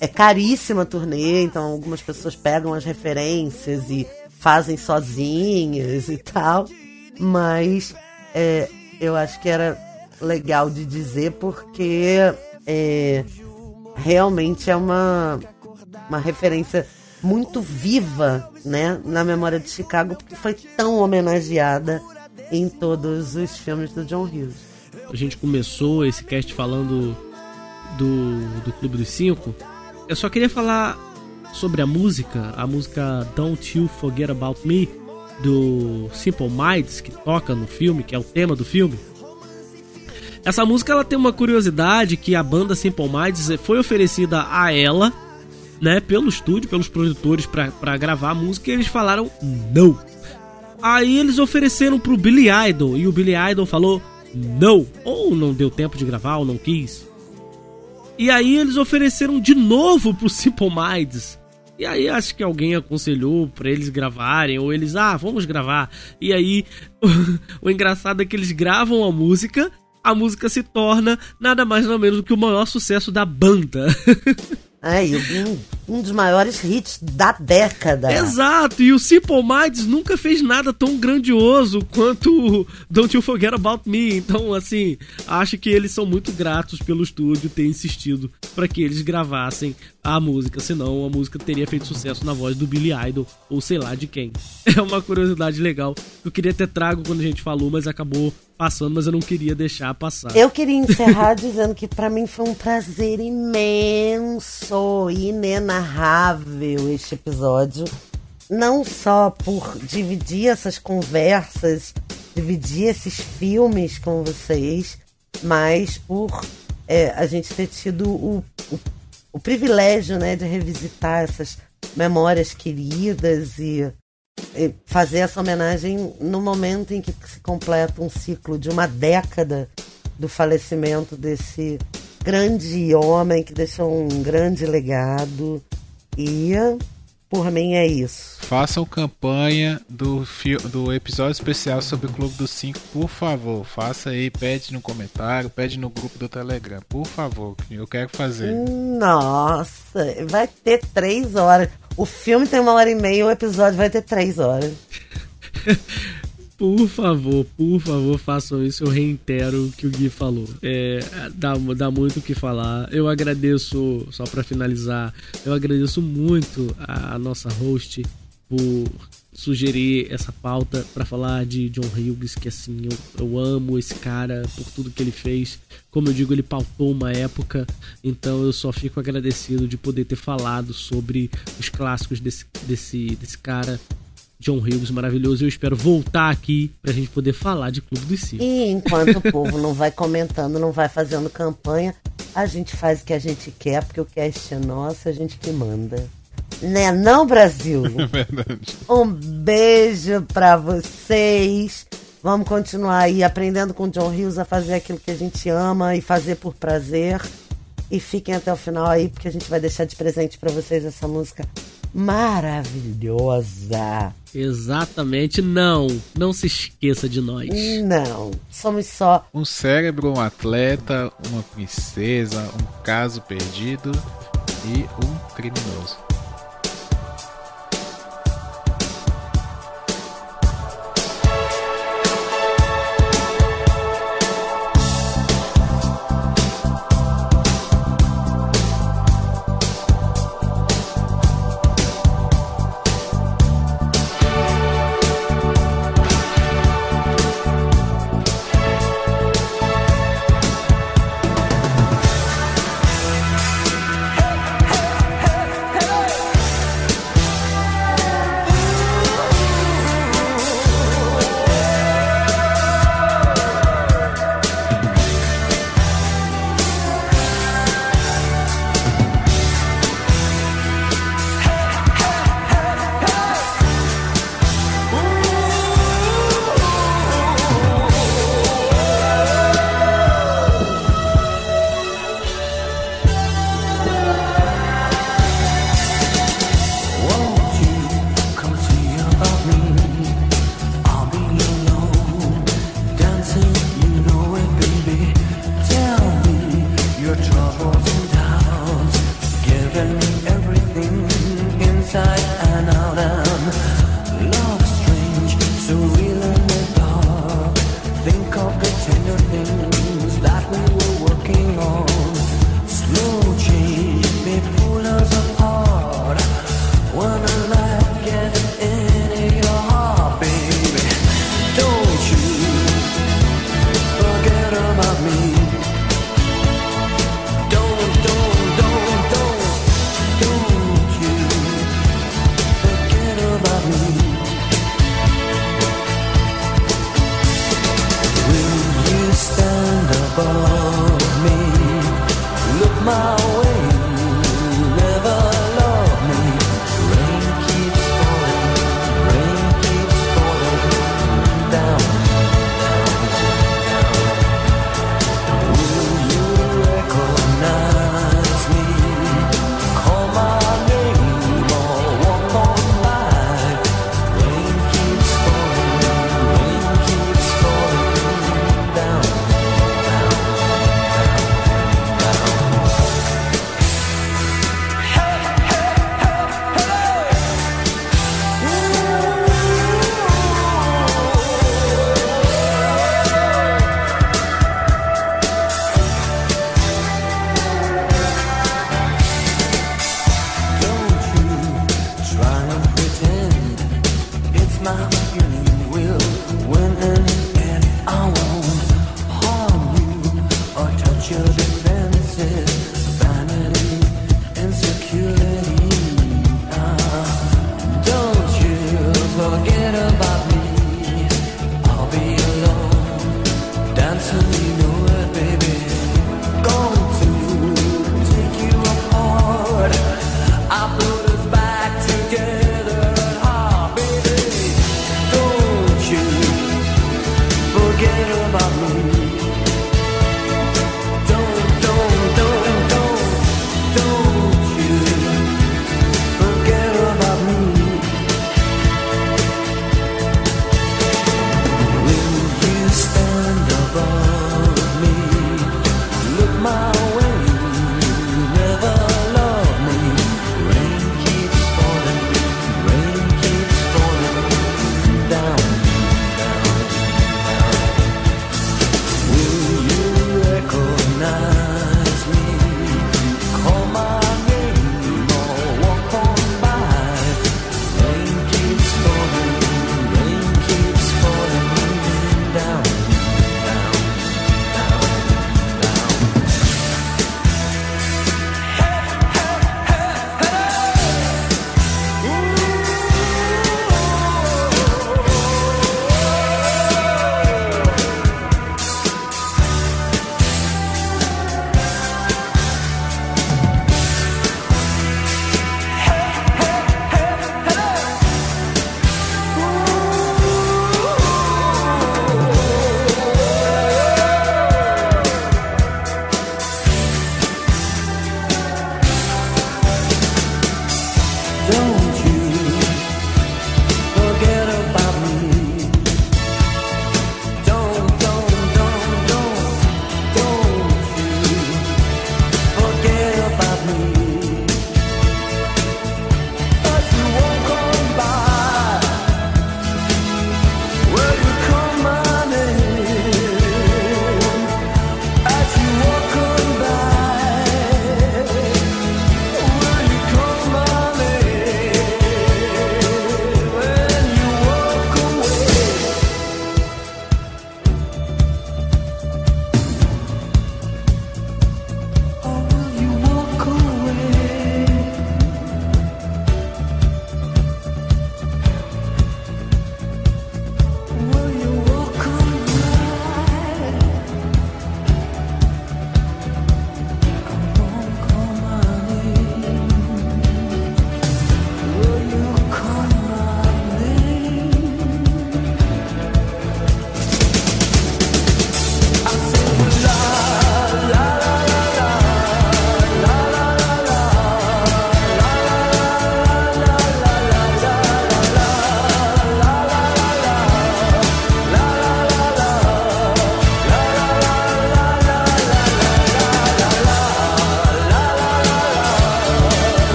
é caríssima a turnê, então algumas pessoas pegam as referências e fazem sozinhas e tal. Mas é, eu acho que era legal de dizer porque é, realmente é uma, uma referência muito viva né, na memória de Chicago, porque foi tão homenageada em todos os filmes do John Hughes. A gente começou esse cast falando do, do Clube dos Cinco. Eu só queria falar sobre a música, a música Don't You Forget About Me, do Simple Minds, que toca no filme, que é o tema do filme. Essa música ela tem uma curiosidade que a banda Simple Minds foi oferecida a ela, né, pelo estúdio, pelos produtores para gravar a música e eles falaram não. Aí eles ofereceram pro Billy Idol e o Billy Idol falou não, ou não deu tempo de gravar ou não quis. E aí eles ofereceram de novo pro Simple Minds. E aí acho que alguém aconselhou para eles gravarem, ou eles, ah, vamos gravar. E aí [laughs] o, engraçado é que eles gravam a música, a música se torna nada mais nada menos do que o maior sucesso da banda. [laughs] É, um, um dos maiores hits da década. Exato, e o Simple Minds nunca fez nada tão grandioso quanto Don't You Forget About Me. Então, assim, acho que eles são muito gratos pelo estúdio ter insistido para que eles gravassem a música, senão a música teria feito sucesso na voz do Billy Idol ou sei lá de quem. [laughs] É uma curiosidade legal que eu queria ter trago quando a gente falou, mas acabou passando, mas eu não queria deixar passar. Eu queria encerrar [laughs] dizendo que para mim foi um prazer imenso, inenarrável este episódio. Não só por dividir essas conversas, dividir esses filmes com vocês, mas por é, a gente ter tido o, o, privilégio né, de revisitar essas memórias queridas e fazer essa homenagem no momento em que se completa um ciclo de uma década do falecimento desse grande homem que deixou um grande legado. E por mim é isso. Façam campanha do, do episódio especial sobre o Clube dos Cinco, por favor. Faça aí, pede no comentário, pede no grupo do Telegram, por favor. Eu quero fazer. Nossa, vai ter três horas. O filme tem uma hora e meia, o episódio vai ter três horas. [laughs] Por favor, por favor, façam isso. Eu reitero o que o Gui falou. É, dá, dá muito o que falar. Eu agradeço, só para finalizar, eu agradeço muito a, nossa host por sugerir essa pauta para falar de John Hughes, que assim, eu, eu amo esse cara por tudo que ele fez. Como eu digo, ele pautou uma época, então eu só fico agradecido de poder ter falado sobre os clássicos desse, desse, desse cara. John Hughes maravilhoso. Eu espero voltar aqui pra gente poder falar de Clube dos Cinco. E enquanto o povo não vai comentando, não vai fazendo campanha, a gente faz o que a gente quer, porque o cast é nosso, a gente que manda. Né não, Brasil? [laughs] É verdade. Um beijo pra vocês. Vamos continuar aí aprendendo com John Hughes a fazer aquilo que a gente ama e fazer por prazer. E fiquem até o final aí, porque a gente vai deixar de presente para vocês essa música maravilhosa. Exatamente, não. Não se esqueça de nós. Não, somos só um cérebro, um atleta, uma princesa, um caso perdido e um criminoso.